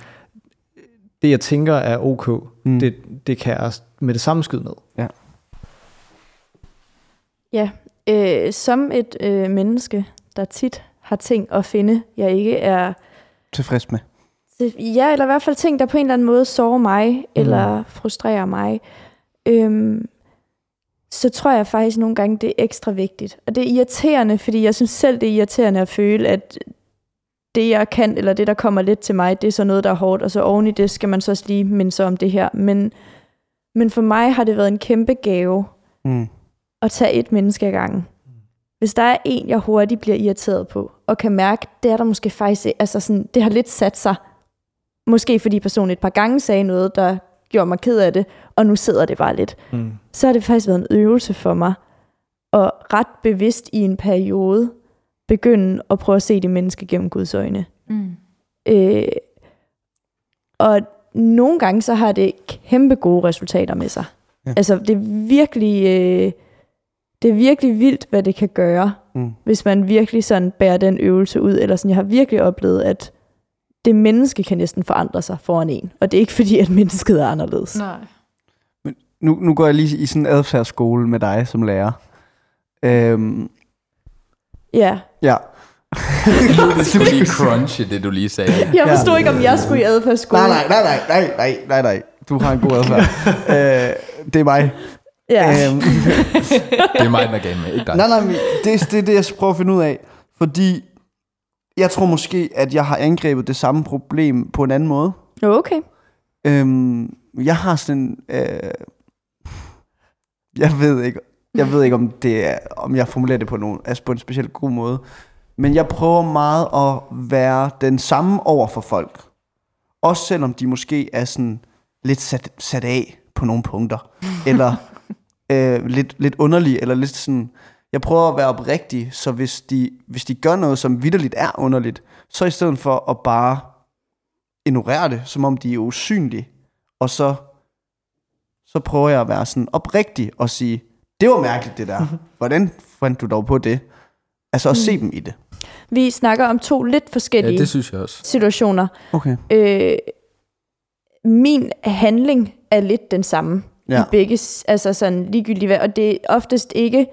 Speaker 5: det jeg tænker er ok,
Speaker 4: Mm.
Speaker 5: det, det kan jeg med det samme skyde ned.
Speaker 1: Ja, øh, som et øh, menneske, der tit har ting at finde, jeg ikke er...
Speaker 4: Tilfreds med.
Speaker 1: Ja, eller i hvert fald ting, der på en eller anden måde sårer mig, mm. eller frustrerer mig. Øhm, så tror jeg faktisk nogle gange, det er ekstra vigtigt. Og det er irriterende, fordi jeg synes selv, det er irriterende at føle, at det, jeg kan, eller det, der kommer lidt til mig, det er så noget, der er hårdt, og så oven i det skal man så også lige minde sig om det her. Men, men for mig har det været en kæmpe gave,
Speaker 4: Mm.
Speaker 1: at tage et menneske ad gangen. Hvis der er en, jeg hurtigt bliver irriteret på, og kan mærke, det er der måske faktisk, altså sådan, det har lidt sat sig, måske fordi personen et par gange sagde noget, der gjorde mig ked af det, og nu sidder det bare lidt.
Speaker 5: Mm.
Speaker 1: Så har det faktisk været en øvelse for mig, at ret bevidst i en periode, begynde at prøve at se det menneske gennem Guds øjne.
Speaker 3: Mm.
Speaker 1: Øh, og nogle gange så har det kæmpe gode resultater med sig.
Speaker 4: Ja.
Speaker 1: Altså det er virkelig, øh, det er virkelig vildt, hvad det kan gøre,
Speaker 4: Mm.
Speaker 1: hvis man virkelig sådan bærer den øvelse ud. Eller sådan, jeg har virkelig oplevet, at det menneske kan næsten forandre sig foran en. Og det er ikke <laughs> fordi, at mennesket er anderledes.
Speaker 3: Nej.
Speaker 4: Nu, nu går jeg lige i sådan en adfærdsskole med dig som lærer. Øhm,
Speaker 1: Ja,
Speaker 4: ja. <laughs>
Speaker 2: Det skulle lige crunche, det du lige sagde.
Speaker 1: jeg forstod ikke, om jeg skulle i adfærdsskole.
Speaker 4: Nej, nej, nej, nej, nej, nej, nej. Du har en god adfærd. øh, det er mig.
Speaker 1: Ja.
Speaker 4: Øhm, <laughs>
Speaker 2: Det er mig, den er galt med, ikke dig.
Speaker 4: nej, nej, men det, det er det, jeg skal prøve at finde ud af. Fordi jeg tror måske, at jeg har angrebet det samme problem på en anden måde.
Speaker 1: Okay.
Speaker 4: Øhm, jeg har sådan... Øh, jeg ved ikke, jeg ved ikke om det er, om jeg formulerer det på, nogen, altså på en specielt god måde. Men jeg prøver meget at være den samme over for folk. Også selvom de måske er sådan lidt sat, sat af på nogle punkter. <laughs> eller øh, lidt, lidt underlige, eller lidt sådan... Jeg prøver at være oprigtig, så hvis de, hvis de gør noget, som vidderligt er underligt, så i stedet for at bare ignorere det, som om de er usynlige, og så, så prøver jeg at være sådan oprigtig og sige, det var mærkeligt det der. Hvordan fandt du dog på det? Altså at se dem i det.
Speaker 1: Vi snakker om to lidt
Speaker 2: Ja,
Speaker 1: forskellige
Speaker 2: det synes jeg også.
Speaker 1: situationer.
Speaker 4: Okay.
Speaker 1: Øh, min handling er lidt den samme ja.
Speaker 4: Ja.
Speaker 1: i begge, altså sådan ligegyldigt hvad, og det er oftest ikke,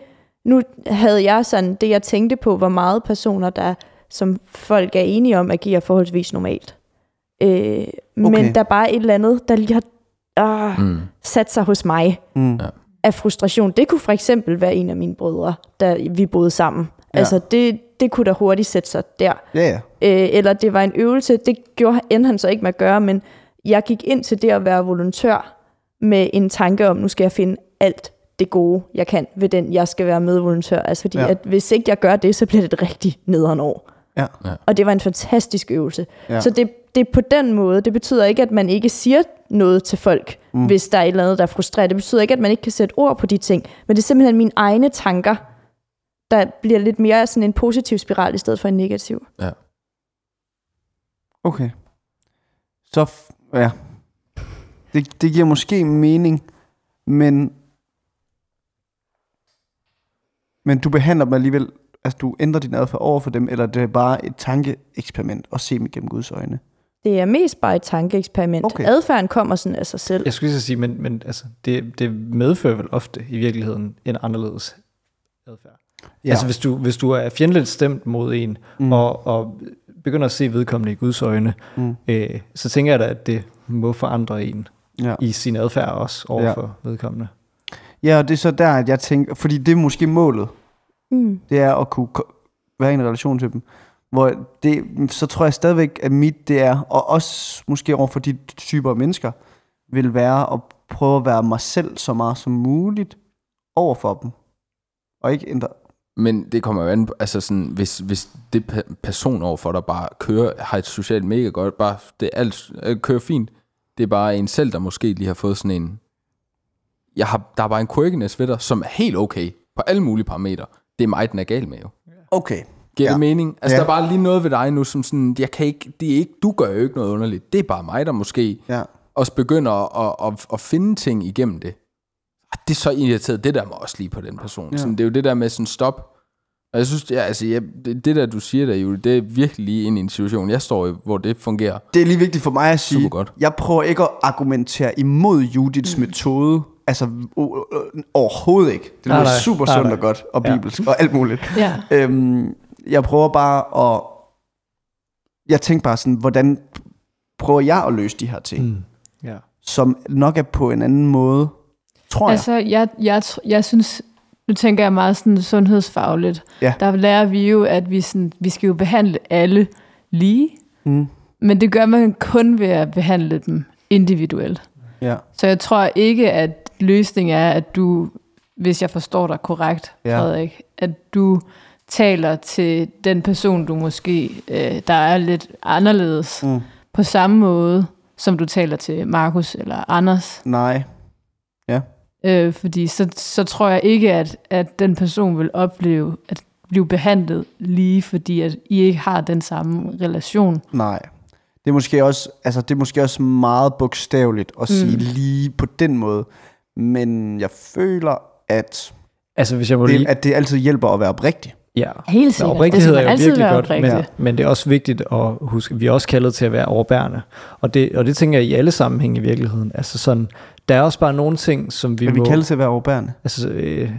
Speaker 1: nu havde jeg sådan, det jeg tænkte på, hvor meget personer, der som folk er enige om, agerer forholdsvis normalt. Øh, okay. Men der er bare et eller andet, der lige har ah,
Speaker 2: Mm.
Speaker 1: sat sig hos mig
Speaker 4: Mm.
Speaker 1: Af frustration. Det kunne for eksempel være en af mine brødre, da vi boede sammen.
Speaker 4: Ja.
Speaker 1: Altså det, det kunne da hurtigt sætte sig der.
Speaker 4: Ja, ja.
Speaker 1: Øh, eller det var en øvelse, det gjorde, endte han så ikke med at gøre, men jeg gik ind til det at være volontør med en tanke om, nu skal jeg finde alt det gode, jeg kan ved den, jeg skal være medvolontør. Altså fordi,
Speaker 4: Ja.
Speaker 1: at hvis ikke jeg gør det, så bliver det et rigtig nederen år.
Speaker 4: Ja.
Speaker 2: Ja.
Speaker 1: Og det var en fantastisk øvelse.
Speaker 4: Ja.
Speaker 1: Så det, det er på den måde, det betyder ikke, at man ikke siger noget til folk, mm. hvis der er et eller andet, der er frustreret. Det betyder ikke, at man ikke kan sætte ord på de ting, men det er simpelthen mine egne tanker, der bliver lidt mere sådan en positiv spiral, i stedet for en negativ.
Speaker 2: Ja.
Speaker 4: Okay. Så, f- ja. Det, det giver måske mening, men... Men du behandler dem alligevel... Altså, du ændrer din adfærd over for dem, eller det er bare et tankeeksperiment at se dem gennem Guds øjne.
Speaker 1: Det er mest bare et tankeeksperiment.
Speaker 4: Okay.
Speaker 1: Adfærden kommer sådan af sig selv.
Speaker 5: Jeg skulle lige så sige, men, men altså, det, det medfører vel ofte i virkeligheden en anderledes adfærd.
Speaker 4: Ja.
Speaker 5: Altså hvis du, hvis du er fjendtligt stemt mod en,
Speaker 4: Mm.
Speaker 5: og, og begynder at se vedkommende i Guds øjne,
Speaker 4: Mm.
Speaker 5: øh, så tænker jeg da, at det må forandre en
Speaker 4: Ja.
Speaker 5: i sin adfærd også over
Speaker 4: Ja.
Speaker 5: vedkommende.
Speaker 4: ja, og det er så der, at jeg tænker, fordi det er måske målet,
Speaker 1: Mm.
Speaker 4: det er at kunne være i en relation til dem. Hvor det, så tror jeg stadigvæk, at mit det er, og også måske over for de typer af mennesker, vil være at prøve at være mig selv så meget som muligt over for dem. Og ikke ændre.
Speaker 2: Men det kommer jo an på, altså sådan, hvis, hvis det pe- person overfor dig bare kører, har et socialt mega godt, bare det alt øh, kører fint, det er bare en selv, der måske lige har fået sådan en, jeg har, der er bare en quirkiness ved dig, som er helt okay, på alle mulige parametre. Det er mig, den er gal med jo.
Speaker 4: Okay.
Speaker 2: Giver
Speaker 4: Ja.
Speaker 2: ja. det mening? Altså,
Speaker 4: Ja.
Speaker 2: ja. der er bare lige noget ved dig nu, som sådan, jeg kan ikke, det er ikke, du gør jo ikke noget underligt. Det er bare mig, der måske
Speaker 4: Ja.
Speaker 2: også begynder at, at, at, finde ting igennem det. Ah, Det er så irriteret, det der må også lige på den person.
Speaker 4: Ja.
Speaker 2: Ja. Sådan, det er jo det der med sådan stop. Og jeg synes, ja, altså, jeg, det, det der, du siger der, Julie, det er virkelig lige ind i en situation, jeg står i, hvor det fungerer.
Speaker 4: Det er lige vigtigt for mig at sige,
Speaker 2: Super godt.
Speaker 4: jeg prøver ikke at argumentere imod Judiths mm. metode. Altså o- overhovedet ikke. Det lyder
Speaker 5: nej.
Speaker 4: super sundt og godt, og
Speaker 5: Ja.
Speaker 4: bibelsk, og alt muligt.
Speaker 3: Ja.
Speaker 4: Øhm, jeg prøver bare at... Jeg tænker bare sådan, hvordan prøver jeg at løse de her ting, mm.
Speaker 5: Ja.
Speaker 4: som nok er på en anden måde, tror jeg.
Speaker 3: Altså, jeg, jeg, jeg synes, nu tænker jeg meget sådan sundhedsfagligt.
Speaker 4: Ja.
Speaker 3: Der lærer vi jo, at vi, sådan, vi skal jo behandle alle lige,
Speaker 4: Mm.
Speaker 3: men det gør man kun ved at behandle dem individuelt.
Speaker 4: Ja.
Speaker 3: Så jeg tror ikke, at løsningen er, at du, hvis jeg forstår dig korrekt,
Speaker 4: Ja.
Speaker 3: ja. Frederik, at du taler til den person, du måske, øh, der er lidt anderledes,
Speaker 4: Mm.
Speaker 3: på samme måde, som du taler til Markus eller Anders.
Speaker 4: Nej.
Speaker 3: Øh, fordi så, så tror jeg ikke, at, at den person vil opleve at blive behandlet lige, fordi at I ikke har den samme relation.
Speaker 4: Nej. Det er måske også, altså det er måske også meget bogstaveligt at sige
Speaker 3: Mm.
Speaker 4: lige på den måde. Men jeg føler, at
Speaker 5: Altså hvis jeg må
Speaker 4: det,
Speaker 5: lige...
Speaker 4: at det altid hjælper at være oprigtig.
Speaker 5: Ja.
Speaker 3: Helt
Speaker 5: Men
Speaker 3: sikkert.
Speaker 5: oprigtighed
Speaker 3: Det
Speaker 5: er jo virkelig godt,
Speaker 3: oprigtig.
Speaker 5: men, men det er også vigtigt at huske, vi er også kaldet til at være overbærende. Og det, og det tænker jeg i alle sammenhæng i virkeligheden. Altså sådan, der er også bare nogle ting, som vi
Speaker 4: Vi er vi
Speaker 5: må...
Speaker 4: kaldet til at være overbærende?
Speaker 5: Altså, øh,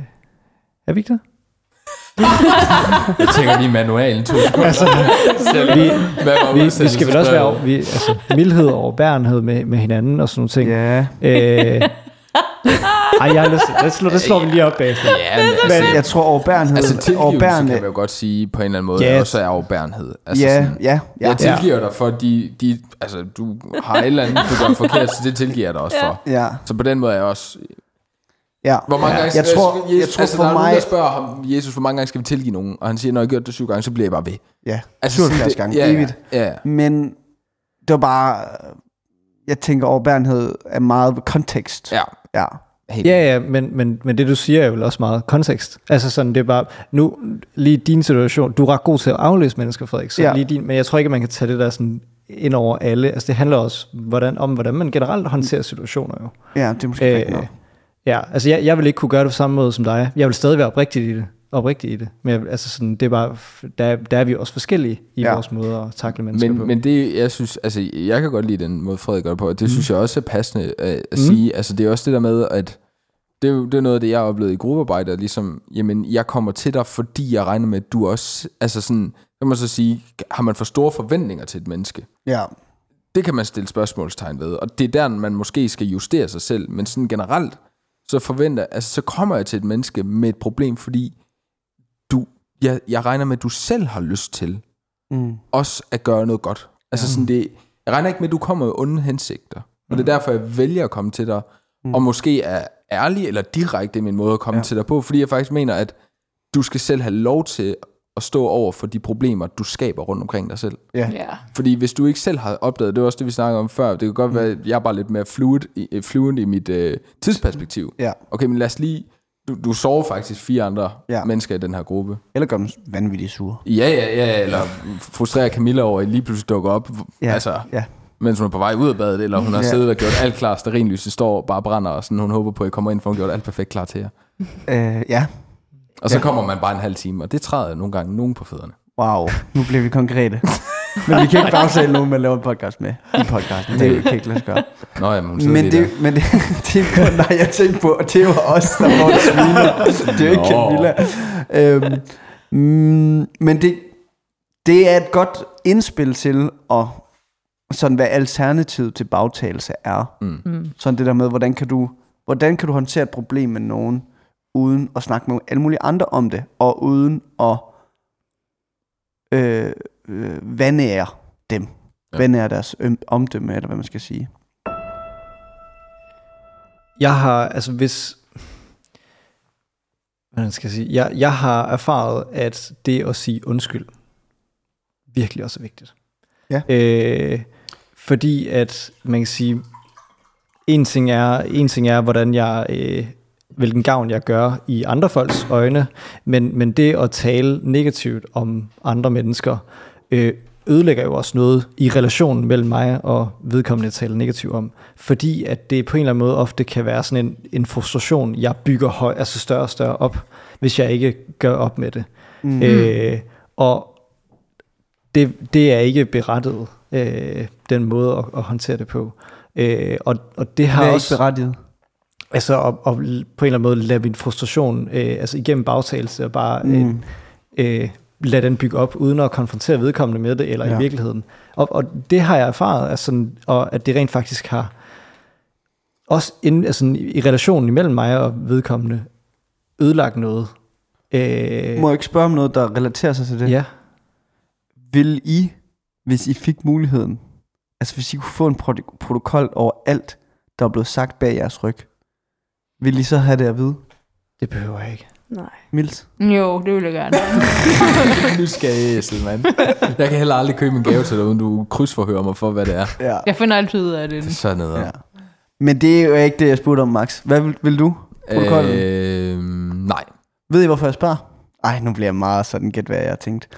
Speaker 5: er vi ikke det? <laughs>
Speaker 2: Jeg tænker lige manualen to sekunder.
Speaker 5: Altså, <laughs> vi, vi, vi skal vel også være over- vi, altså, mildhed og overbærenhed med, med hinanden og sådan nogle ting.
Speaker 4: Ja.
Speaker 5: Øh, <laughs> ej, jeg har lyst til, det slår, det slår vi lige op bagefter.
Speaker 2: Ja, men,
Speaker 4: Men jeg tror overbærenhed,
Speaker 2: altså tilgivelse kan man jo godt sige på en eller anden måde, yes. også er overbærenhed. Altså
Speaker 4: ja,
Speaker 2: sådan,
Speaker 4: ja, ja,
Speaker 2: Jeg tilgiver dig for, de, de, altså du har et eller andet, du gør forkert, så det tilgiver jeg dig også for.
Speaker 4: ja,
Speaker 2: Så på den måde er jeg også...
Speaker 4: ja.
Speaker 2: Hvor mange
Speaker 5: Ja.
Speaker 2: gange
Speaker 4: Jeg
Speaker 2: skal-
Speaker 4: tror-
Speaker 2: Jesus,
Speaker 4: jeg tror
Speaker 2: altså,
Speaker 4: for
Speaker 2: der er nogen,
Speaker 4: mig-
Speaker 2: der spørger ham, Jesus, hvor mange gange skal vi tilgive nogen? Og han siger, når jeg har gjort det syv gange, så bliver jeg bare ved.
Speaker 4: ja.
Speaker 2: Altså,
Speaker 4: 77
Speaker 2: sådan det-
Speaker 4: gange,
Speaker 2: ja,
Speaker 4: evigt.
Speaker 2: Ja, ja.
Speaker 4: Men det var bare, jeg tænker overbærenhed er meget kontekst.
Speaker 2: ja.
Speaker 4: Ja.
Speaker 2: Helt
Speaker 5: Ja, ja, men, men, men det du siger er jo også meget kontekst. Altså sådan, det er bare, nu lige din situation, du er ret god til at aflæse mennesker, Frederik, så
Speaker 4: Ja.
Speaker 5: lige din, men jeg tror ikke, man kan tage det der sådan ind over alle. Altså det handler også hvordan, om, hvordan man generelt håndterer situationer jo.
Speaker 4: Ja, det er måske øh,
Speaker 5: ja, altså jeg, jeg vil ikke kunne gøre det på samme måde som dig. Jeg vil stadig være oprigtig i det. Oprigtig i det. Men jeg, altså sådan, det er bare, der, der er vi også forskellige i
Speaker 4: Ja.
Speaker 5: vores måde at takle mennesker på.
Speaker 2: Men, men det, jeg synes, altså, jeg kan godt lide den måde, Frederik gør det på, og det mm. synes jeg også er passende at
Speaker 5: Mm.
Speaker 2: sige. Altså, det er også det der med, at det er, jo, det er noget af det, jeg har oplevet i gruppearbejde, at ligesom, jamen, jeg kommer til dig, fordi jeg regner med, at du også, altså sådan, kan man så sige, har man for store forventninger til et menneske?
Speaker 4: Ja.
Speaker 2: Det kan man stille spørgsmålstegn ved, og det er der, man måske skal justere sig selv, men sådan generelt, så forventer, altså så kommer jeg til et menneske med et problem, fordi jeg, jeg regner med, at du selv har lyst til
Speaker 4: Mm.
Speaker 2: også at gøre noget godt. Altså
Speaker 5: Ja.
Speaker 2: sådan det, jeg regner ikke med, at du kommer med onde hensigter. Og det er derfor, jeg vælger at komme til dig,
Speaker 4: Mm.
Speaker 2: og måske er ærlig eller direkte i min måde at komme
Speaker 4: Ja.
Speaker 2: til dig på, fordi jeg faktisk mener, at du skal selv have lov til at stå over for de problemer, du skaber rundt omkring dig selv.
Speaker 4: Ja.
Speaker 3: Ja.
Speaker 2: Fordi hvis du ikke selv har opdaget, det var også det, vi snakkede om før, det kan godt være, at jeg er bare lidt mere fluid i, fluent i mit øh, tidsperspektiv.
Speaker 4: Ja.
Speaker 2: Okay, men lad os lige, du, du sover faktisk fire andre
Speaker 4: Ja.
Speaker 2: mennesker i den her gruppe.
Speaker 4: Eller gør dem vanvittigt sure.
Speaker 2: Ja, ja, ja, eller frustrerer Camilla over, at I lige pludselig dukker op,
Speaker 4: Ja.
Speaker 2: altså,
Speaker 4: Ja.
Speaker 2: mens hun er på vej ud af badet, eller hun har
Speaker 4: Ja.
Speaker 2: siddet og gjort alt klar, sterinlyset står og bare brænder, og sådan, hun håber på, at I kommer ind, for hun gjort alt perfekt klar til jer.
Speaker 4: Øh, ja.
Speaker 2: Og så
Speaker 4: ja.
Speaker 2: kommer man bare en halv time, og det træder nogle gange nogen på fødderne.
Speaker 4: Wow. Nu bliver vi konkrete. <laughs> Men vi kan ikke bagtale nogen, man laver en podcast med. I podcasten. Det kan ikke lade sig gøre.
Speaker 2: Nå ja, men hun
Speaker 4: Men det, men det, det er kun, nej, jeg tænkte på, at det var os, der var sviner. Det er jo ikke. Camilla. Øhm, mm, men det, det er et godt indspil til at sådan hvad alternativet til bagtagelse er.
Speaker 2: Mm.
Speaker 3: Mm.
Speaker 4: Sådan det der med, hvordan kan du, hvordan kan du håndtere et problem med nogen, uden at snakke med alle mulige andre om det, og uden at øh, øh, vandære dem.
Speaker 2: Ja.
Speaker 4: Vandære deres øm, omdømme, eller hvad man skal sige.
Speaker 5: Jeg har, altså hvis... Hvordan skal jeg sige? Jeg, jeg har erfaret, at det at sige undskyld virkelig også er vigtigt.
Speaker 4: Ja.
Speaker 5: Øh, fordi at man kan sige, en ting er, en ting er hvordan jeg, øh, hvilken gavn jeg gør i andre folks øjne, men, men det at tale negativt om andre mennesker, øh, ødelægger jo også noget i relationen mellem mig og vedkommende, taler negativt om. Fordi at det på en eller anden måde ofte kan være sådan en, en frustration, jeg bygger høj, altså større og større op, hvis jeg ikke gør op med det. Mm. Øh, og det, det er ikke berettet, øh, den måde at, at håndtere det på. Øh, og, og det har
Speaker 4: Det er
Speaker 5: også...
Speaker 4: ikke berettiget.
Speaker 5: Altså at, at på en eller anden måde lade min frustration, øh, altså igennem bagtagelse, og bare øh,
Speaker 4: Mm.
Speaker 5: øh, lade den bygge op, uden at konfrontere vedkommende med det, eller ja. I virkeligheden. Og, og det har jeg erfaret, altså, sådan, og at det rent faktisk har, også in, altså, i relationen imellem mig og vedkommende, ødelagt noget. Øh,
Speaker 4: Må jeg ikke spørge om noget, der relaterer sig til det?
Speaker 5: ja.
Speaker 4: Vil I, hvis I fik muligheden, altså hvis I kunne få en proto- protokol over alt, der er blevet sagt bag jeres ryg, vil I så have det at vide?
Speaker 5: Det behøver jeg ikke.
Speaker 1: Nej.
Speaker 4: Mils?
Speaker 3: Jo, det vil jeg gerne.
Speaker 2: nu skal jeg æsel, mand. Jeg kan heller aldrig købe en gave til dig, uden du krydsforhører mig for, hvad det er.
Speaker 4: Ja.
Speaker 3: Jeg finder altid ud af det.
Speaker 2: Er sådan noget.
Speaker 4: ja. Men det er jo ikke det, jeg spurgte om, Max. Hvad vil, vil du? Protokollen?
Speaker 2: Øh, nej.
Speaker 4: Ved I, hvorfor jeg spørger? Ej, nu bliver jeg meget sådan gæt, hvad jeg har tænkt.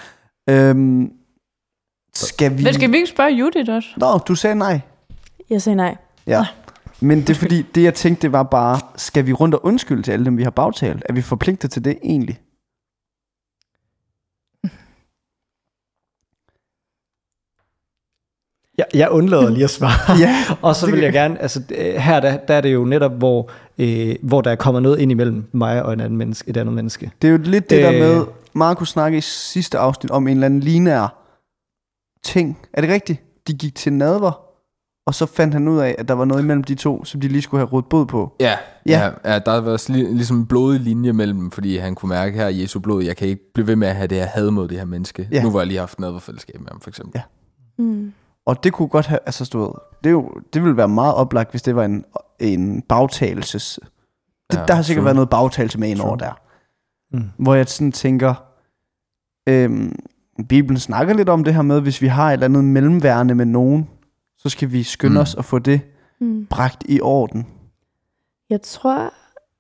Speaker 4: Øhm, skal vi...
Speaker 3: Men skal vi ikke spørge Judith også?
Speaker 4: Nå, du sagde nej.
Speaker 1: Jeg sagde nej.
Speaker 4: Ja. Men det er fordi, <laughs> det jeg tænkte, det var bare, skal vi rundt og undskylde til alle dem, vi har bagtalt? Er vi forpligtet til det egentlig?
Speaker 5: Jeg, jeg undlader lige at svare. <laughs>
Speaker 4: Ja. <laughs>
Speaker 5: Og så vil jeg gerne, altså øh, her der, der er det jo netop, hvor, øh, hvor der er kommet noget ind imellem mig og en anden menneske, et andet menneske.
Speaker 4: Det er jo lidt det
Speaker 5: Øh.
Speaker 4: der med, Markus snakkede i sidste afsnit om en eller anden lineær ting. Er det rigtigt? De gik til nadver, og så fandt han ud af, at der var noget imellem de to, som de lige skulle have rådet bod på.
Speaker 2: Ja,
Speaker 4: Ja.
Speaker 2: ja. ja der var sli- ligesom en blodig linje mellem dem, fordi han kunne mærke her Jesu blod, jeg kan ikke blive ved med at have det her had mod det her menneske.
Speaker 4: Ja.
Speaker 2: Nu hvor jeg lige har haft noget fællesskab med ham, for eksempel.
Speaker 4: Ja.
Speaker 1: Mm.
Speaker 4: Og det kunne godt have, altså stået, det, er jo, det ville være meget oplagt, hvis det var en, en bagtagelses... Det,
Speaker 2: Ja,
Speaker 4: der har sikkert
Speaker 2: true.
Speaker 4: været noget bagtagelse med ind
Speaker 2: True.
Speaker 4: over der.
Speaker 5: Mm.
Speaker 4: Hvor jeg sådan tænker, øhm, Bibelen snakker lidt om det her med, hvis vi har et eller andet mellemværende med nogen, så skal vi skynde
Speaker 2: Mm.
Speaker 4: os at få det
Speaker 1: Mm.
Speaker 4: bragt i orden.
Speaker 1: Jeg tror,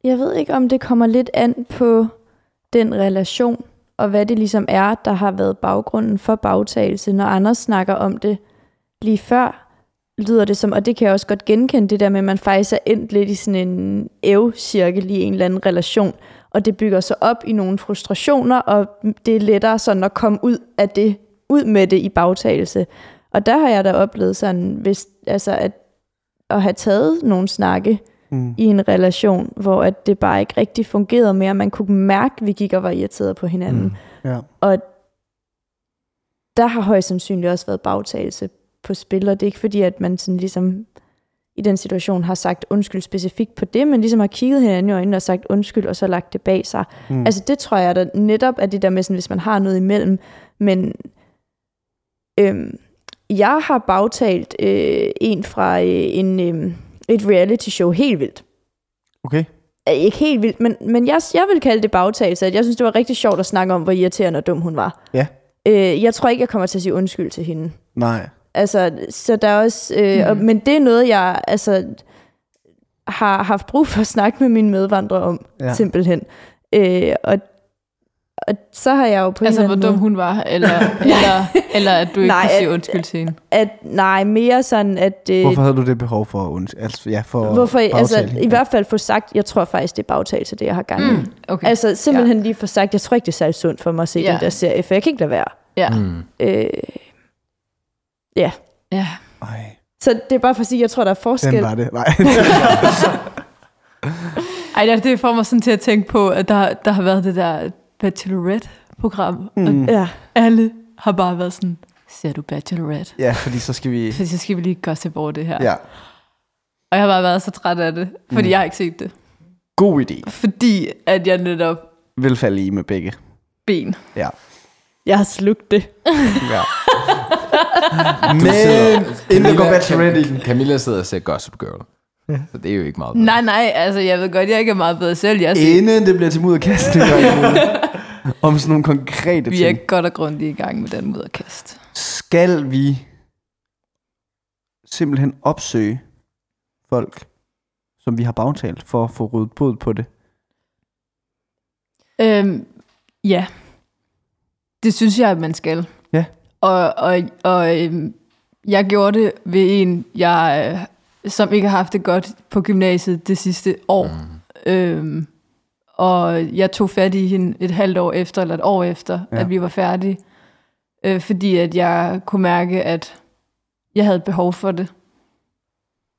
Speaker 1: jeg ved ikke, om det kommer lidt an på den relation, og hvad det ligesom er, der har været baggrunden for bagtagelse. Når Anders snakker om det lige før, lyder det som, og det kan jeg også godt genkende, det der med, at man faktisk er endt lidt i sådan en æv-cirkel i en eller anden relation, og det bygger sig op i nogle frustrationer, og det er lettere sådan at komme ud af det, ud med det i bagtagelse. Og der har jeg da oplevet sådan, hvis, altså at, at have taget nogle snakke,
Speaker 4: Mm.
Speaker 1: i en relation, hvor at det bare ikke rigtig fungerede mere. Man kunne mærke, at vi gik og var irriteret på hinanden. Mm.
Speaker 4: Ja.
Speaker 1: Og der har højst sandsynligt også været bagtagelse på spil, og det er ikke fordi, at man sådan ligesom i den situation har sagt undskyld specifikt på det, men ligesom har kigget hinanden i øjnene og sagt undskyld, og så lagt det bag sig.
Speaker 4: Mm.
Speaker 1: Mm. Altså det tror jeg da netop er det der med, sådan, hvis man har noget imellem, men øhm, jeg har bagtalt øh, en fra øh, en, øh, et reality show helt vildt.
Speaker 4: Okay.
Speaker 1: Øh, Ikke helt vildt, men, men jeg, jeg vil kalde det bagtagelse, at jeg synes, det var rigtig sjovt at snakke om, hvor irriterende og dum hun var.
Speaker 4: Ja.
Speaker 1: Øh, jeg tror ikke, jeg kommer til at sige undskyld til hende.
Speaker 4: Nej.
Speaker 1: Altså, så der er også, øh, mm. og, men det er noget, jeg altså, har haft brug for at snakke med mine medvandrere om,
Speaker 4: ja.
Speaker 1: simpelthen. Øh, og, og så har jeg jo på
Speaker 3: Altså, hvor dum hun var, eller, <laughs> eller, eller at du ikke
Speaker 1: Nej,
Speaker 3: kan sige
Speaker 1: at-
Speaker 3: undskyld til hende.
Speaker 1: at nej, mere sådan, at... Øh,
Speaker 4: Hvorfor havde du det behov for at und- altså, ja, for
Speaker 1: hvorfor altså,
Speaker 4: hende?
Speaker 1: i hvert fald få sagt, jeg tror faktisk, det er bagtagelse, det jeg har gang i. Mm.
Speaker 3: Okay.
Speaker 1: Altså simpelthen ja. lige få sagt, jeg tror ikke, det er særlig sundt for mig at se
Speaker 3: Ja.
Speaker 1: ja. den der serie, for jeg kan ikke lade være.
Speaker 3: ja.
Speaker 2: Mm.
Speaker 1: Øh,
Speaker 3: Ja.
Speaker 4: Ej,
Speaker 1: Så det er bare for at sige, jeg tror, der er forskel.
Speaker 4: den var det. Nej. <laughs>
Speaker 3: Ej, det får mig sådan til at tænke på, at der, der har været det der Bachelorette-program. Mm. Og
Speaker 1: Ja.
Speaker 3: alle har bare været sådan, ser du Bachelorette?
Speaker 4: Ja, fordi så skal vi...
Speaker 3: Så skal vi lige gossip over det her.
Speaker 4: Ja,
Speaker 3: Og jeg har bare været så træt af det, fordi
Speaker 4: Mm.
Speaker 3: jeg har ikke set det.
Speaker 4: god idé.
Speaker 3: Fordi at jeg netop
Speaker 4: Vil falde i med begge.
Speaker 3: ben.
Speaker 4: Ja.
Speaker 1: Jeg har slugt det.
Speaker 4: ja. <laughs>
Speaker 2: Du
Speaker 4: Men inden går
Speaker 2: Camilla-
Speaker 4: Bachelorette.
Speaker 2: Camilla sidder og ser Gossip Girl. Så det er jo ikke meget.
Speaker 3: Nej, nej, altså jeg ved godt, jeg ikke er meget bedre selv. Jeg ser,
Speaker 4: Inden det bliver til mudderkast, det gør jeg. <laughs> <laughs> Om sådan nogle konkrete
Speaker 3: vi er
Speaker 4: ting.
Speaker 3: godt og grundigt i gang med den mudderkast.
Speaker 4: Skal vi simpelthen opsøge folk, som vi har bagtalt, for at få ryddet bod på det?
Speaker 3: Øhm, ja, det synes jeg, at man skal.
Speaker 4: Ja.
Speaker 3: Og, og, og øhm, jeg gjorde det ved en, jeg, øh, som ikke har haft det godt på gymnasiet det sidste år.
Speaker 2: Mm.
Speaker 3: Øhm, og jeg tog fat i hende et halvt år efter, eller et år efter,
Speaker 4: Ja.
Speaker 3: at vi var færdige. Øh, fordi at jeg kunne mærke, at jeg havde behov for det.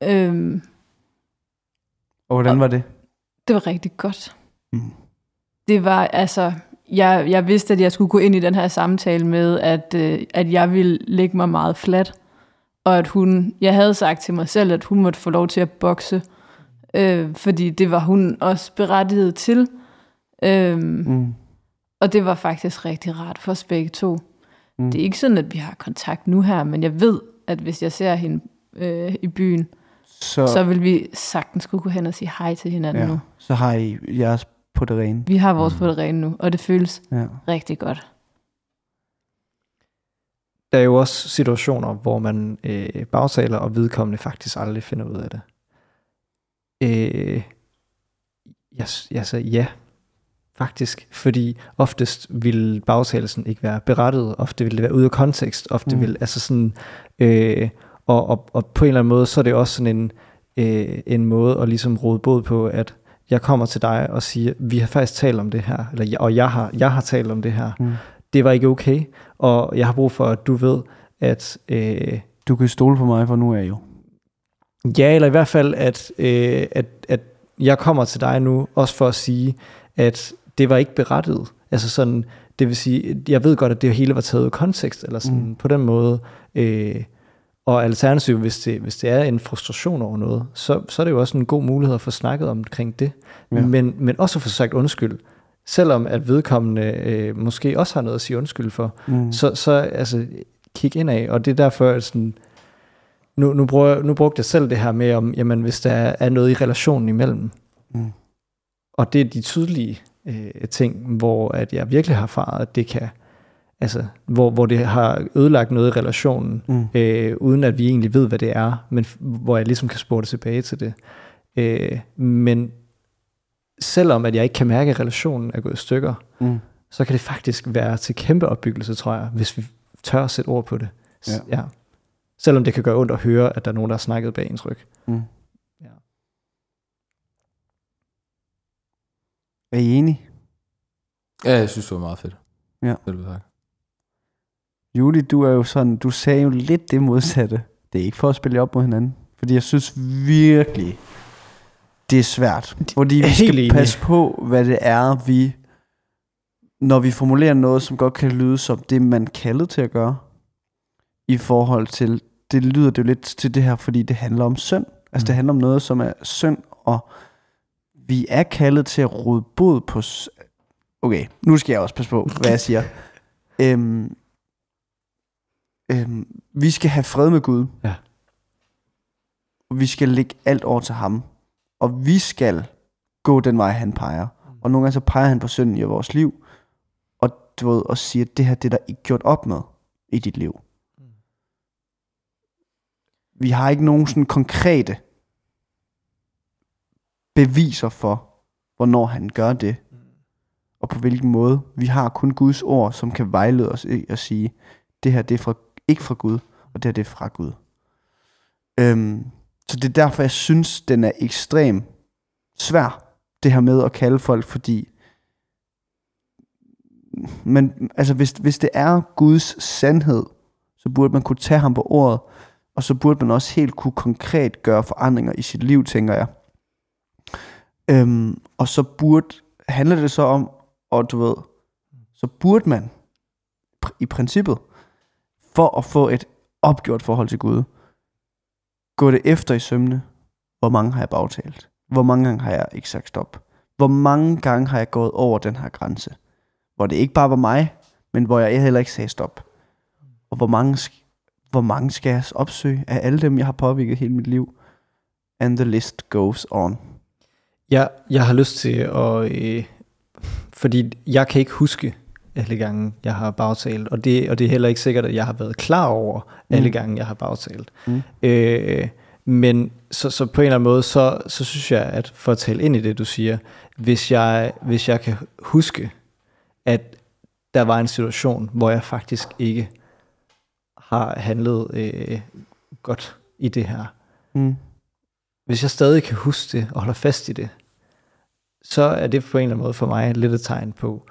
Speaker 3: Øhm,
Speaker 4: Og hvordan var det?
Speaker 3: det var rigtig godt.
Speaker 4: Mm.
Speaker 3: Det var altså, jeg, jeg vidste, at jeg skulle gå ind i den her samtale med, at, øh, at jeg ville lægge mig meget fladt. Og at hun, jeg havde sagt til mig selv, at hun måtte få lov til at bokse. Øh, fordi det var hun også berettiget til. Øhm,
Speaker 4: Mm.
Speaker 3: og det var faktisk rigtig rart for os begge to.
Speaker 4: Mm.
Speaker 3: Det er ikke sådan, at vi har kontakt nu her, men jeg ved, at hvis jeg ser hende øh, i byen,
Speaker 4: Så,
Speaker 3: så vil vi sagtens kunne gå hen og sige hej til hinanden
Speaker 4: ja,
Speaker 3: nu.
Speaker 4: så har I jeres på det rene.
Speaker 3: Vi har vores på det rene nu, og det føles
Speaker 4: Ja.
Speaker 3: rigtig godt.
Speaker 5: Der er jo også situationer, hvor man øh, bagtaler, og vedkommende faktisk aldrig finder ud af det. Øh, jeg, jeg sagde ja, faktisk. Fordi oftest vil bagtagelsen ikke være berettiget. Ofte vil det være ude af kontekst. Ofte
Speaker 4: Mm.
Speaker 5: vil, altså sådan, øh, og, og, og på en eller anden måde, så er det også sådan en, øh, en måde at ligesom råde båd på, at jeg kommer til dig og siger, vi har faktisk talt om det her, eller, og jeg har, jeg har talt om det her.
Speaker 4: Mm.
Speaker 5: Det var ikke okay, og jeg har brug for, at du ved, at øh,
Speaker 4: Du kan stole på mig, for nu er jeg jo.
Speaker 5: Ja, eller i hvert fald, at, øh, at, at jeg kommer til dig nu, også for at sige, at det var ikke berettiget. Altså sådan, det vil sige, jeg ved godt, at det hele var taget ud af kontekst, eller sådan
Speaker 4: Mm.
Speaker 5: på den måde. Øh, og alternativt, hvis det, hvis det er en frustration over noget, så, så er det jo også en god mulighed at få snakket omkring det.
Speaker 4: Ja.
Speaker 5: Men, men også at få sagt undskyld. Selvom at vedkommende øh, måske også har noget at sige undskyld for,
Speaker 4: Mm.
Speaker 5: så, så altså, kig ind af, og det er derfor, at sådan, nu, nu, bruger, nu brugte jeg selv det her med, om jamen, hvis der er, noget i relationen imellem,
Speaker 4: Mm.
Speaker 5: og det er de tydelige øh, ting, hvor at jeg virkelig har erfaret, at det kan, altså, hvor, hvor det har ødelagt noget i relationen,
Speaker 4: Mm.
Speaker 5: øh, uden at vi egentlig ved, hvad det er, men hvor jeg ligesom kan spore det tilbage til det. Øh, men selvom at jeg ikke kan mærke, at relationen er gået i stykker,
Speaker 4: Mm.
Speaker 5: så kan det faktisk være til kæmpe opbyggelse, tror jeg, hvis vi tør at sætte ord på det.
Speaker 4: Ja.
Speaker 5: ja. Selvom det kan gøre ondt at høre, at der er nogen, der har snakket bag ens ryg.
Speaker 4: Mm.
Speaker 5: Ja.
Speaker 4: Er I enige?
Speaker 2: Ja, jeg synes, det var meget fedt.
Speaker 4: Ja.
Speaker 2: Det du sagt.
Speaker 4: Juli, du er jo sådan, du sagde jo lidt det modsatte. Det er ikke for at spille op mod hinanden. Fordi jeg synes virkelig, det er svært. Fordi vi skal
Speaker 5: enig.
Speaker 4: passe på, hvad det er, vi... Når vi formulerer noget, som godt kan lyde som det, man kaldet til at gøre, i forhold til, det lyder det jo lidt til det her, fordi det handler om synd. Altså
Speaker 5: Mm.
Speaker 4: det handler om noget, som er synd, og vi er kaldet til at råde bod på... Okay, nu skal jeg også passe på, hvad jeg siger. <laughs> øhm, øhm, vi skal have fred med Gud.
Speaker 5: Ja.
Speaker 4: Og vi skal lægge alt over til ham. Og vi skal gå den vej, han peger. Og nogle gange så peger han på synden i vores liv. Og du ved, og siger, at det her det er der ikke gjort op med i dit liv. Vi har ikke nogen sådan konkrete beviser for, hvornår han gør det. Og på hvilken måde. Vi har kun Guds ord, som kan vejlede os i at sige, det her det er fra, ikke fra Gud, og det her det er fra Gud. Øhm, så det er derfor, jeg synes, den er ekstrem svær, det her med at kalde folk, fordi men altså hvis, hvis det er Guds sandhed, så burde man kunne tage ham på ordet, og så burde man også helt kunne konkret gøre forandringer i sit liv, tænker jeg. Øhm, og så burde, handler det så om, og du ved, så burde man pr- i princippet, for at få et opgjort forhold til Gud, gå det efter i sømne, hvor mange har jeg bagtalt? Hvor mange gange har jeg ikke sagt stop? Hvor mange gange har jeg gået over den her grænse? Hvor det ikke bare var mig, men hvor jeg heller ikke sagde stop. Og hvor mange, hvor mange skal jeg opsøge af alle dem, jeg har påvirket hele mit liv? And the list goes on.
Speaker 5: Jeg, jeg har lyst til at... Øh, fordi jeg kan ikke huske alle gange, jeg har bagtalt. Og det, og det er heller ikke sikkert, at jeg har været klar over alle
Speaker 4: Mm.
Speaker 5: gange, jeg har bagtalt.
Speaker 4: Mm.
Speaker 5: Øh, men så, så på en eller anden måde, så, så synes jeg, at for at tale ind i det, du siger, hvis jeg, hvis jeg kan huske, at der var en situation, hvor jeg faktisk ikke har handlet øh, godt i det her,
Speaker 4: Mm.
Speaker 5: hvis jeg stadig kan huske det og holder fast i det, så er det på en eller anden måde for mig lidt et tegn på,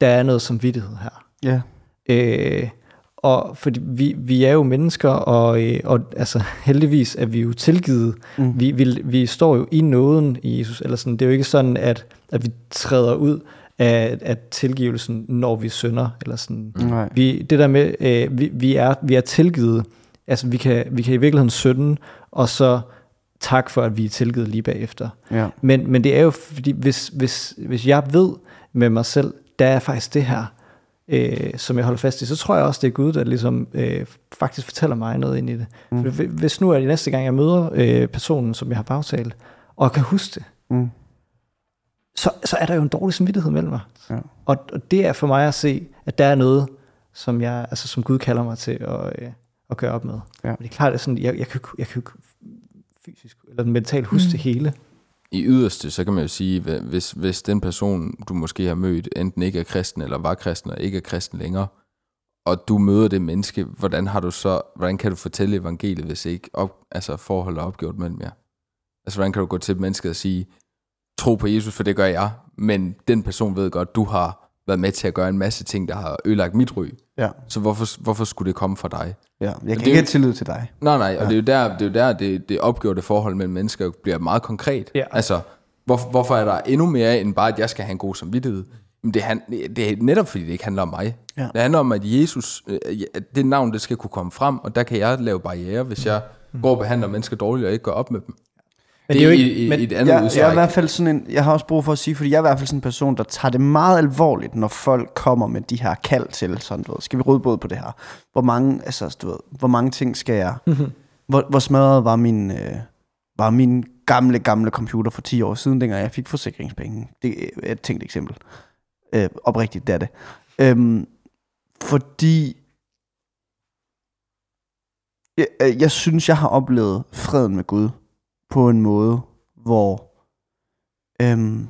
Speaker 5: der er noget som vidtighed her.
Speaker 4: Ja.
Speaker 5: Øh, og fordi vi, vi er jo mennesker, og, øh, og altså, heldigvis er vi jo tilgivet.
Speaker 4: Mm.
Speaker 5: Vi, vi, vi står jo i nåden i Jesus. Eller sådan, det er jo ikke sådan, at, at vi træder ud af, af tilgivelsen, når vi synder. Eller sådan.
Speaker 4: Nej.
Speaker 5: Vi, det der med, øh, vi, vi, er, vi er tilgivet. Altså, vi kan, vi kan i virkeligheden synde, og så tak for, at vi er tilgivet lige bagefter.
Speaker 4: Ja.
Speaker 5: Men, men det er jo fordi, hvis, hvis, hvis jeg ved med mig selv, der er faktisk det her, øh, som jeg holder fast i, så tror jeg også, det er Gud, der ligesom øh, faktisk fortæller mig noget ind i det.
Speaker 4: Mm.
Speaker 5: Mm. Hvis nu er det næste gang, jeg møder øh, personen, som jeg har bagtalt, og kan huske det,
Speaker 4: Mm.
Speaker 5: Så, så er der jo en dårlig samvittighed mellem mig.
Speaker 4: Ja.
Speaker 5: Og, og det er for mig at se, at der er noget, som, jeg, altså, som Gud kalder mig til at, øh, at gøre op med.
Speaker 4: Ja.
Speaker 5: Men det er klart, at sådan, jeg, jeg, kan, jeg kan fysisk eller mentalt huske mm. det hele.
Speaker 2: I yderste, så kan man jo sige, hvis, hvis den person, du måske har mødt, enten ikke er kristen, eller var kristen, og ikke er kristen længere, og du møder det menneske, hvordan har du så, hvordan kan du fortælle evangeliet, hvis ikke op, altså forholdet er opgjort mellem jer? Altså, hvordan kan du gå til mennesket og sige, tro på Jesus, for det gør jeg, men den person ved godt, du har været med til at gøre en masse ting, der har ødelagt mit ry.
Speaker 4: Ja.
Speaker 2: Så hvorfor, hvorfor skulle det komme fra dig?
Speaker 4: ja. Jeg kan
Speaker 2: det er
Speaker 4: ikke have tillid til dig.
Speaker 2: Nej, nej, og det er jo der, det, er jo der det, det opgjorte forhold mellem mennesker bliver meget konkret.
Speaker 5: Ja.
Speaker 2: Altså, hvor, hvorfor er der endnu mere end bare, at jeg skal have en god samvittighed? Jamen, det, han, det er netop fordi, det ikke handler om mig.
Speaker 4: Ja.
Speaker 2: Det handler om, at Jesus, øh, at det navn, det skal kunne komme frem, og der kan jeg lave barriere, hvis jeg går og behandler mennesker dårligt og ikke går op med dem.
Speaker 5: Men
Speaker 2: det er jo
Speaker 5: ikke-
Speaker 2: i, i,
Speaker 5: men-
Speaker 2: i et andet
Speaker 4: Jeg, jeg, er i
Speaker 2: udstræk.
Speaker 4: hvert fald sådan en, jeg har også brug for at sige, fordi jeg er i hvert fald sådan en person, der tager det meget alvorligt, når folk kommer med de her kald til, sådan, du ved, skal vi råde både på det her? Hvor mange, altså, du ved, hvor mange ting skal jeg,
Speaker 5: Mhm.
Speaker 4: hvor, hvor smadret var min, øh, var min gamle, gamle computer for 10 år siden, dengang jeg fik forsikringspenge. Det er et tænkt eksempel. Øh, oprigtigt, det er det. Øhm, fordi jeg, øh, jeg synes, jeg har oplevet freden med Gud på en måde, hvor øhm,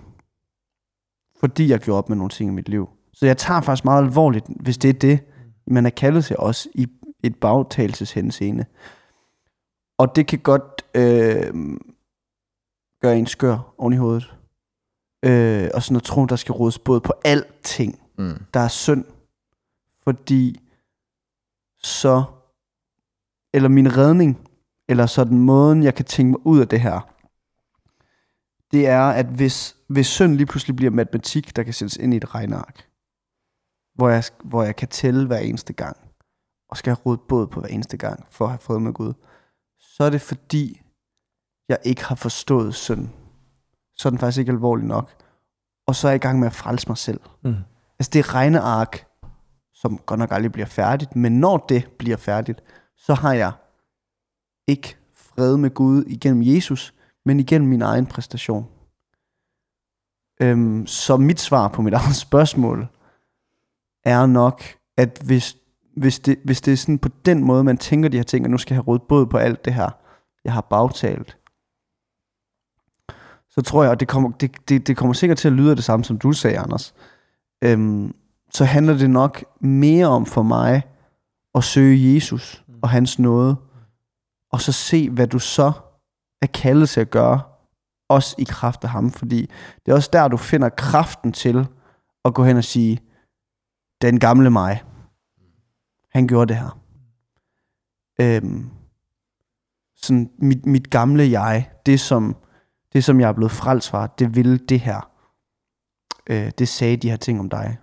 Speaker 4: fordi jeg gjorde op med nogle ting i mit liv. Så jeg tager faktisk meget alvorligt, hvis det er det, man er kaldet til os i et bagtagelseshenseende. Og det kan godt øh, gøre en skør oven i hovedet. Øh, og sådan at tro, der skal rådes både på alting,
Speaker 2: Mm.
Speaker 4: der er synd. Fordi så, eller min redning, eller sådan måden, jeg kan tænke mig ud af det her, det er, at hvis, hvis synd lige pludselig bliver matematik, der kan sættes ind i et regneark, hvor jeg, hvor jeg kan tælle hver eneste gang, og skal have rådet båd på hver eneste gang, for at have fred med Gud, så er det fordi, jeg ikke har forstået synd. Så er den faktisk ikke alvorlig nok. Og så er jeg i gang med at frelse mig selv.
Speaker 5: Mm.
Speaker 4: Altså det regneark, som godt nok aldrig bliver færdigt, men når det bliver færdigt, så har jeg ikke fred med Gud igennem Jesus, men igennem min egen præstation. Øhm, så mit svar på mit <laughs> eget spørgsmål er nok, at hvis, hvis, det, hvis det er sådan på den måde, man tænker de her ting, og nu skal jeg have råd både på alt det her, jeg har bagtalt, så tror jeg, og det kommer, det, det, det kommer sikkert til at lyde det samme, som du sagde, Anders, øhm, så handler det nok mere om for mig at søge Jesus og hans nåde, og så se, hvad du så er kaldet til at gøre, også i kraft af ham, fordi det er også der, du finder kraften til at gå hen og sige, den gamle mig, han gjorde det her. øhm, sådan mit, mit gamle jeg, det som, det som jeg er blevet frelst fra, det ville det her. Øh, det sagde de her ting om dig.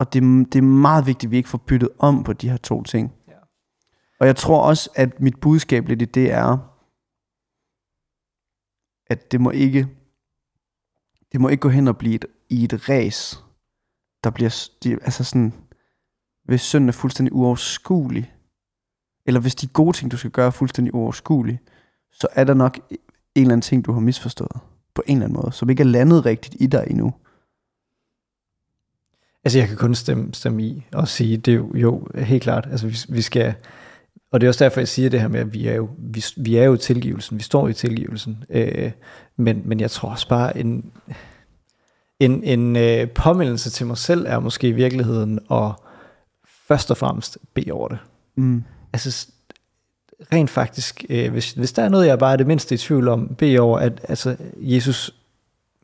Speaker 4: Og det, det er meget vigtigt, at vi ikke får byttet om på de her to ting. Og jeg tror også, at mit budskab lidt i det er, at det må ikke, det må ikke gå hen og blive et, i et race, der bliver, de, altså sådan, hvis synden er fuldstændig uoverskuelig, eller hvis de gode ting, du skal gøre, er fuldstændig uoverskuelige, så er der nok en eller anden ting, du har misforstået på en eller anden måde, som ikke er landet rigtigt i dig endnu.
Speaker 5: Altså, jeg kan kun stemme, stemme i og sige, det er jo, jo helt klart. Altså, vi, vi skal, og det er også derfor, jeg siger det her med, at vi er jo, vi, vi er jo i tilgivelsen, vi står i tilgivelsen. Øh, men, men jeg tror også bare, en, en, en øh, påmeldelse til mig selv er måske i virkeligheden at først og fremmest bede over det.
Speaker 4: Mm.
Speaker 5: Altså, rent faktisk, øh, hvis, hvis der er noget, jeg bare er det mindste i tvivl om, bede over, at altså, Jesus,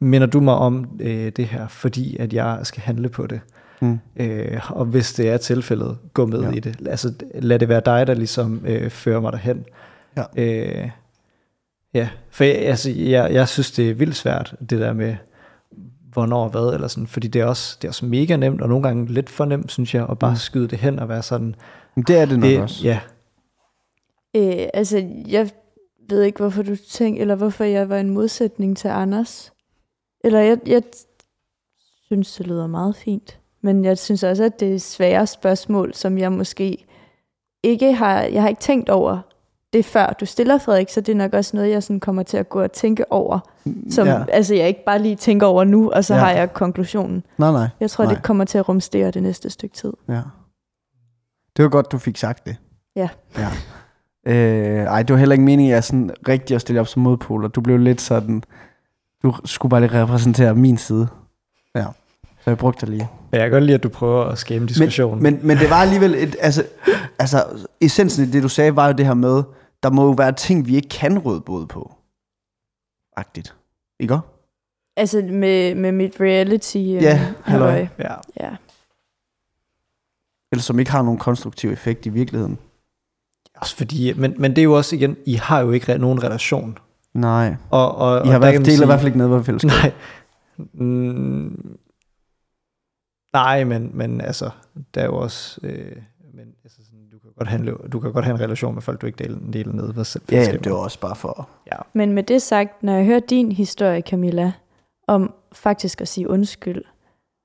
Speaker 5: minder du mig om øh, det her, fordi at jeg skal handle på det.
Speaker 4: Mm.
Speaker 5: Øh, og hvis det er tilfældet, gå med
Speaker 4: Ja.
Speaker 5: i det. Altså, lad det være dig, der ligesom øh, fører mig derhen.
Speaker 4: Ja.
Speaker 5: Øh, ja, for jeg, altså, jeg, jeg synes, det er vildt svært, det der med, hvornår og hvad, eller sådan, fordi det er, også, det er også mega nemt, og nogle gange lidt for nemt, synes jeg, at bare
Speaker 4: Mm.
Speaker 5: skyde det hen og være sådan,
Speaker 4: Men det er det nok
Speaker 5: det,
Speaker 4: også.
Speaker 5: ja,
Speaker 1: Øh, altså, jeg ved ikke, hvorfor du tænker, eller hvorfor jeg var en modsætning til Anders. Eller jeg, jeg synes, det lyder meget fint. Men jeg synes også, at det er svære spørgsmål, som jeg måske ikke har, jeg har ikke tænkt over det før du stiller, Frederik, så det er nok også noget, jeg sådan kommer til at gå og tænke over, som
Speaker 4: ja.
Speaker 1: altså, jeg ikke bare lige tænker over nu, og så
Speaker 4: Ja.
Speaker 1: har jeg konklusionen.
Speaker 4: Nej, nej.
Speaker 1: Jeg tror,
Speaker 4: Nej.
Speaker 1: det kommer til at rumstere det næste stykke tid.
Speaker 4: Ja. Det var godt, du fik sagt det.
Speaker 1: Ja.
Speaker 4: ja. Øh, ej, det var heller ikke meningen, at jeg sådan rigtig at stille op som modpoler. Du blev lidt sådan... Du skulle bare lige repræsentere min side. Ja. Så jeg brugte det lige.
Speaker 5: Men jeg kan godt lide, at du prøver at skabe en diskussion.
Speaker 4: Men, men det var alligevel et, altså, altså, essensen i det, du sagde, var jo det her med, der må jo være ting, vi ikke kan råde både på. Agtigt. Ikke også?
Speaker 1: Altså med, med mit reality øh,
Speaker 4: Ja, halløj.
Speaker 5: ja.
Speaker 1: Ja.
Speaker 4: Eller som ikke har nogen konstruktiv effekt i virkeligheden.
Speaker 5: Også fordi, men, men det er jo også igen, I har jo ikke re- nogen relation.
Speaker 4: Nej.
Speaker 5: Og, og,
Speaker 4: I har
Speaker 5: og man
Speaker 4: deler i hvert fald ikke noget fællesskab.
Speaker 5: Nej. Mm, nej, men, men altså, der er jo også... Øh, men, altså sådan, du, kan godt handle, du kan godt have en relation med folk, du ikke deler, deler ned ved selv.
Speaker 4: Ja, ja, det var også bare for...
Speaker 5: Ja.
Speaker 1: Men med det sagt, når jeg hører din historie, Camilla, om faktisk at sige undskyld,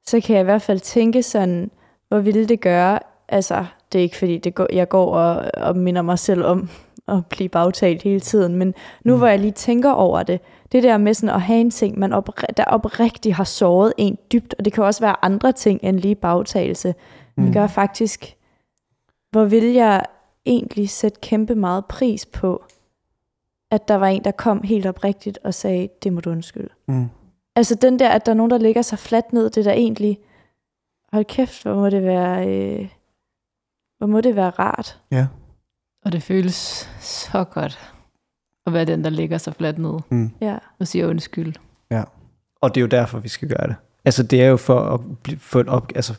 Speaker 1: så kan jeg i hvert fald tænke sådan, hvor ville det gøre, altså det er ikke fordi, det går, jeg går og, og minder mig selv om at blive bagtalt hele tiden, men nu
Speaker 4: Mm.
Speaker 1: hvor jeg lige tænker over det, det der med sådan at have en ting, man opri- der oprigtigt har såret en dybt, og det kan også være andre ting end lige bagtagelse, mm.
Speaker 4: Mm.
Speaker 1: det gør faktisk, hvor vil jeg egentlig sætte kæmpe meget pris på, at der var en, der kom helt oprigtigt og sagde, det må du undskylde.
Speaker 4: Mm.
Speaker 1: Altså den der, at der er nogen, der ligger sig fladt ned, det der egentlig, hold kæft, hvor må det være, øh, hvor må det være rart.
Speaker 4: Ja.
Speaker 3: Og det føles så godt at være den, der ligger sig fladt ned
Speaker 4: Mm.
Speaker 1: Ja.
Speaker 3: og siger undskyld.
Speaker 5: Og det er jo derfor, vi skal gøre det. Altså, det er jo for at få en op, altså,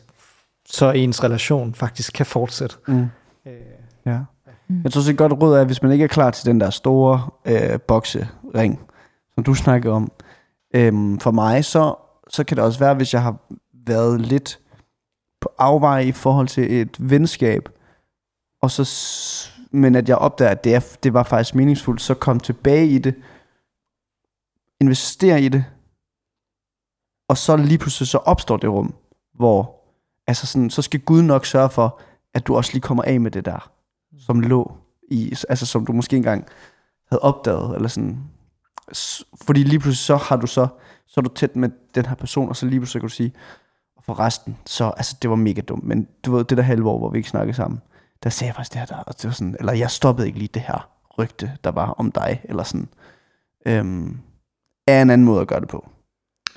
Speaker 5: så ens relation faktisk kan fortsætte.
Speaker 4: Mm.
Speaker 5: Øh,
Speaker 4: Ja.
Speaker 3: Mm.
Speaker 4: Jeg tror også et godt råd er, at hvis man ikke er klar til den der store øh, boksering, som du snakker om, øhm, for mig, så, så kan det også være, hvis jeg har været lidt på afveje i forhold til et venskab, og så, men at jeg opdager, at det, er, det var faktisk meningsfuldt, så kom tilbage i det, investere i det, og så lige pludselig så opstår det rum, hvor altså sådan, så skal Gud nok sørge for, at du også lige kommer af med det der, som lå i, altså som du måske engang havde opdaget, eller sådan, fordi lige pludselig så har du så, så er du tæt med den her person, og så lige pludselig kan du sige, for resten, så, altså det var mega dumt, men du ved, det der halve år, hvor vi ikke snakkede sammen, der sagde jeg faktisk det her, der, og det var sådan, eller jeg stoppede ikke lige det her rygte, der var om dig, eller sådan, øhm, er en anden måde at gøre det på,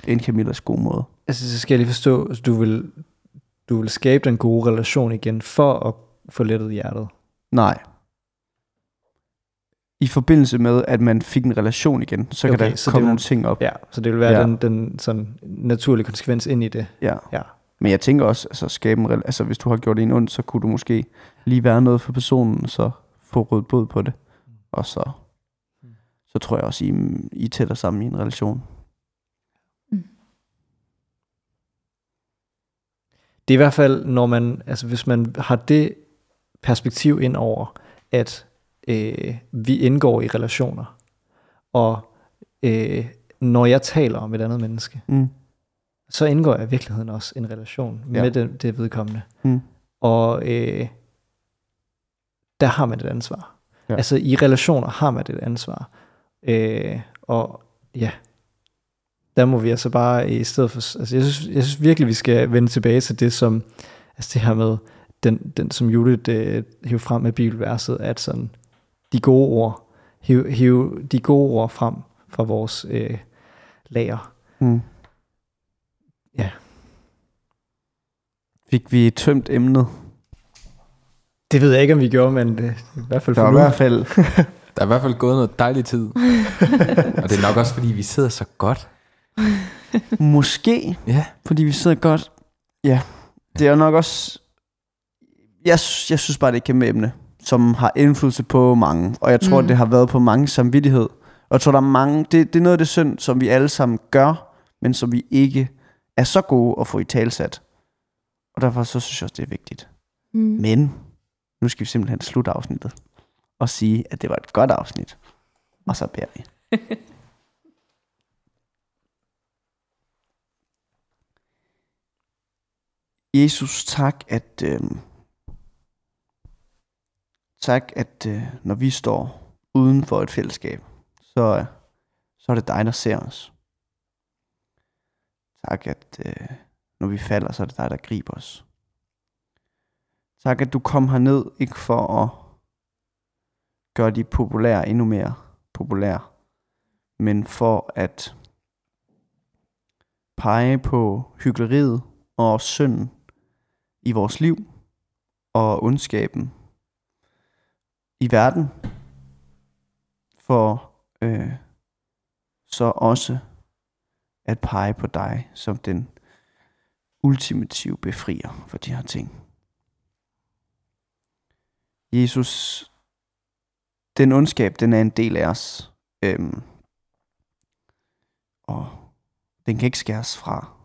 Speaker 4: end Camillas gode måde.
Speaker 5: altså, så skal jeg lige forstå, at du vil, du vil skabe den gode relation igen, for at få lettet hjertet.
Speaker 4: Nej. I forbindelse med, at man fik en relation igen, så kan
Speaker 5: Okay,
Speaker 4: der
Speaker 5: så
Speaker 4: komme
Speaker 5: vil-
Speaker 4: nogle ting op.
Speaker 5: Ja, så det vil være
Speaker 4: Ja.
Speaker 5: den, den sådan naturlige konsekvens ind i det.
Speaker 4: Ja.
Speaker 5: Ja.
Speaker 4: Men jeg tænker også, altså, skabe en, altså hvis du har gjort en ondt, så kunne du måske lige være noget for personen, så få råd båd på det. Og så, så tror jeg også, I, I er tættere sammen i en relation.
Speaker 5: Det er i hvert fald, når man, altså hvis man har det perspektiv ind over, at øh, vi indgår i relationer, og øh, når jeg taler om et andet menneske,
Speaker 4: Mm.
Speaker 5: så indgår jeg i virkeligheden også en relation
Speaker 4: Ja.
Speaker 5: med den, det vedkommende.
Speaker 4: Mm.
Speaker 5: Og øh, der har man et ansvar.
Speaker 4: Ja.
Speaker 5: Altså i relationer har man et ansvar. Øh, og ja, der må vi altså bare i stedet for... Altså jeg synes, jeg synes virkelig, vi skal vende tilbage til det, som... Altså det her med, den, den som Judith øh, hævde frem med bibelverset, at sådan, de gode ord, hiv, hiv de gode ord frem fra vores øh, lager.
Speaker 4: Mm.
Speaker 5: Ja.
Speaker 4: Fik vi tømt emnet?
Speaker 5: Det ved jeg ikke, om vi gjorde, men det, i hvert fald
Speaker 4: Der
Speaker 5: for
Speaker 4: i
Speaker 5: nu.
Speaker 4: hvert fald <laughs>
Speaker 2: Der er i hvert fald gået noget dejlig tid. og det er nok også, fordi vi sidder så godt.
Speaker 4: måske,
Speaker 2: Ja.
Speaker 4: fordi vi sidder godt. Ja, det er nok også... Jeg, jeg synes bare, det er et kæmpe emne, som har indflydelse på mange. Og jeg tror,
Speaker 1: Mm.
Speaker 4: det har været på mange samvittighed. Og jeg tror, der er mange... Det, det er noget af det synd, som vi alle sammen gør, men som vi ikke er så gode at få i talsat. Og derfor så synes jeg også, det er vigtigt.
Speaker 1: Mm.
Speaker 4: Men nu skal vi simpelthen slutte afsnittet og sige, at det var et godt afsnit. Og så beder vi. <laughs> Jesus, tak, at øh, tak, at øh, når vi står uden for et fællesskab, så, øh, så er det dig, der ser os. Tak, at øh, når vi falder, så er det dig, der griber os sagt, at du kom herned, ikke for at gøre de populære endnu mere populære, men for at pege på hyggeleriet og synden i vores liv og ondskaben i verden, for øh, så også at pege på dig som den ultimative befrier for de her ting. Jesus, den ondskab, den er en del af os. Øhm, og den kan ikke skæres fra.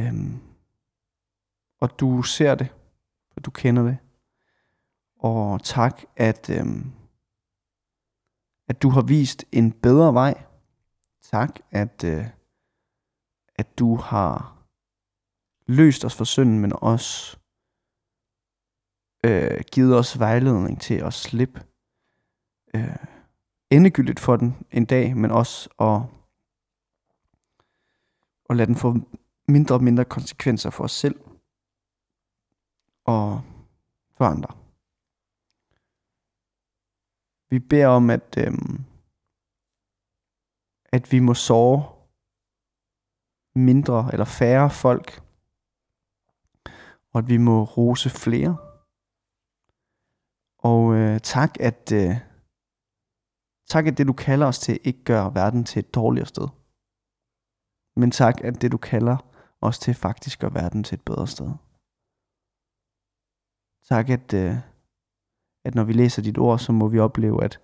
Speaker 4: Øhm, og du ser det, og du kender det. Og tak, at, øhm, at du har vist en bedre vej. Tak, at, øh, at du har løst os for synden, men også øh, givet os vejledning til at slippe øh, endegyldigt for den en dag, men også at, at lade den få mindre og mindre konsekvenser for os selv og for andre. Vi beder om, at, øh, at vi må sove mindre eller færre folk, og at vi må rose flere. Og øh, tak, at øh, tak, at det du kalder os til, ikke gør verden til et dårligere sted. Men tak, at det du kalder os til, faktisk gør verden til et bedre sted. Tak, at, øh, at når vi læser dit ord, så må vi opleve, at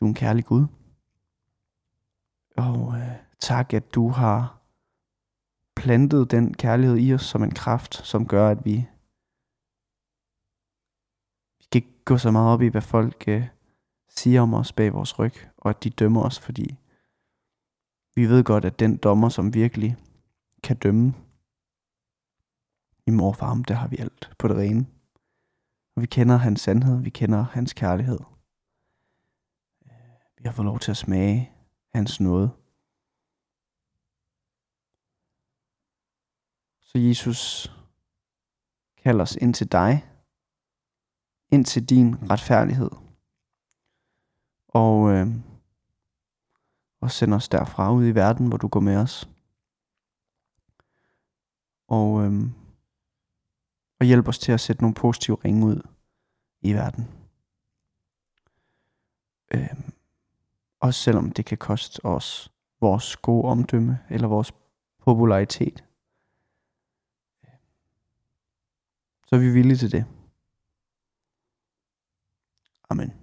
Speaker 4: du er en kærlig Gud. Og øh, tak, at du har plantet den kærlighed i os som en kraft, som gør, at vi vi kan ikke gå så meget op i, hvad folk øh, siger om os bag vores ryg, og at de dømmer os, fordi vi ved godt, at den dommer, som virkelig kan dømme i mor og der har vi alt på det rene. Og vi kender hans sandhed, vi kender hans kærlighed. Øh, vi har fået lov til at smage hans nåde. Så Jesus, kalder os ind til dig, ind til din retfærdighed. Og, øh, og send os derfra ud i verden, hvor du går med os. Og, øh, og hjælp os til at sætte nogle positive ringe ud i verden. Øh, også selvom det kan koste os vores gode omdømme, eller vores popularitet, så er vi villige til det. Amen.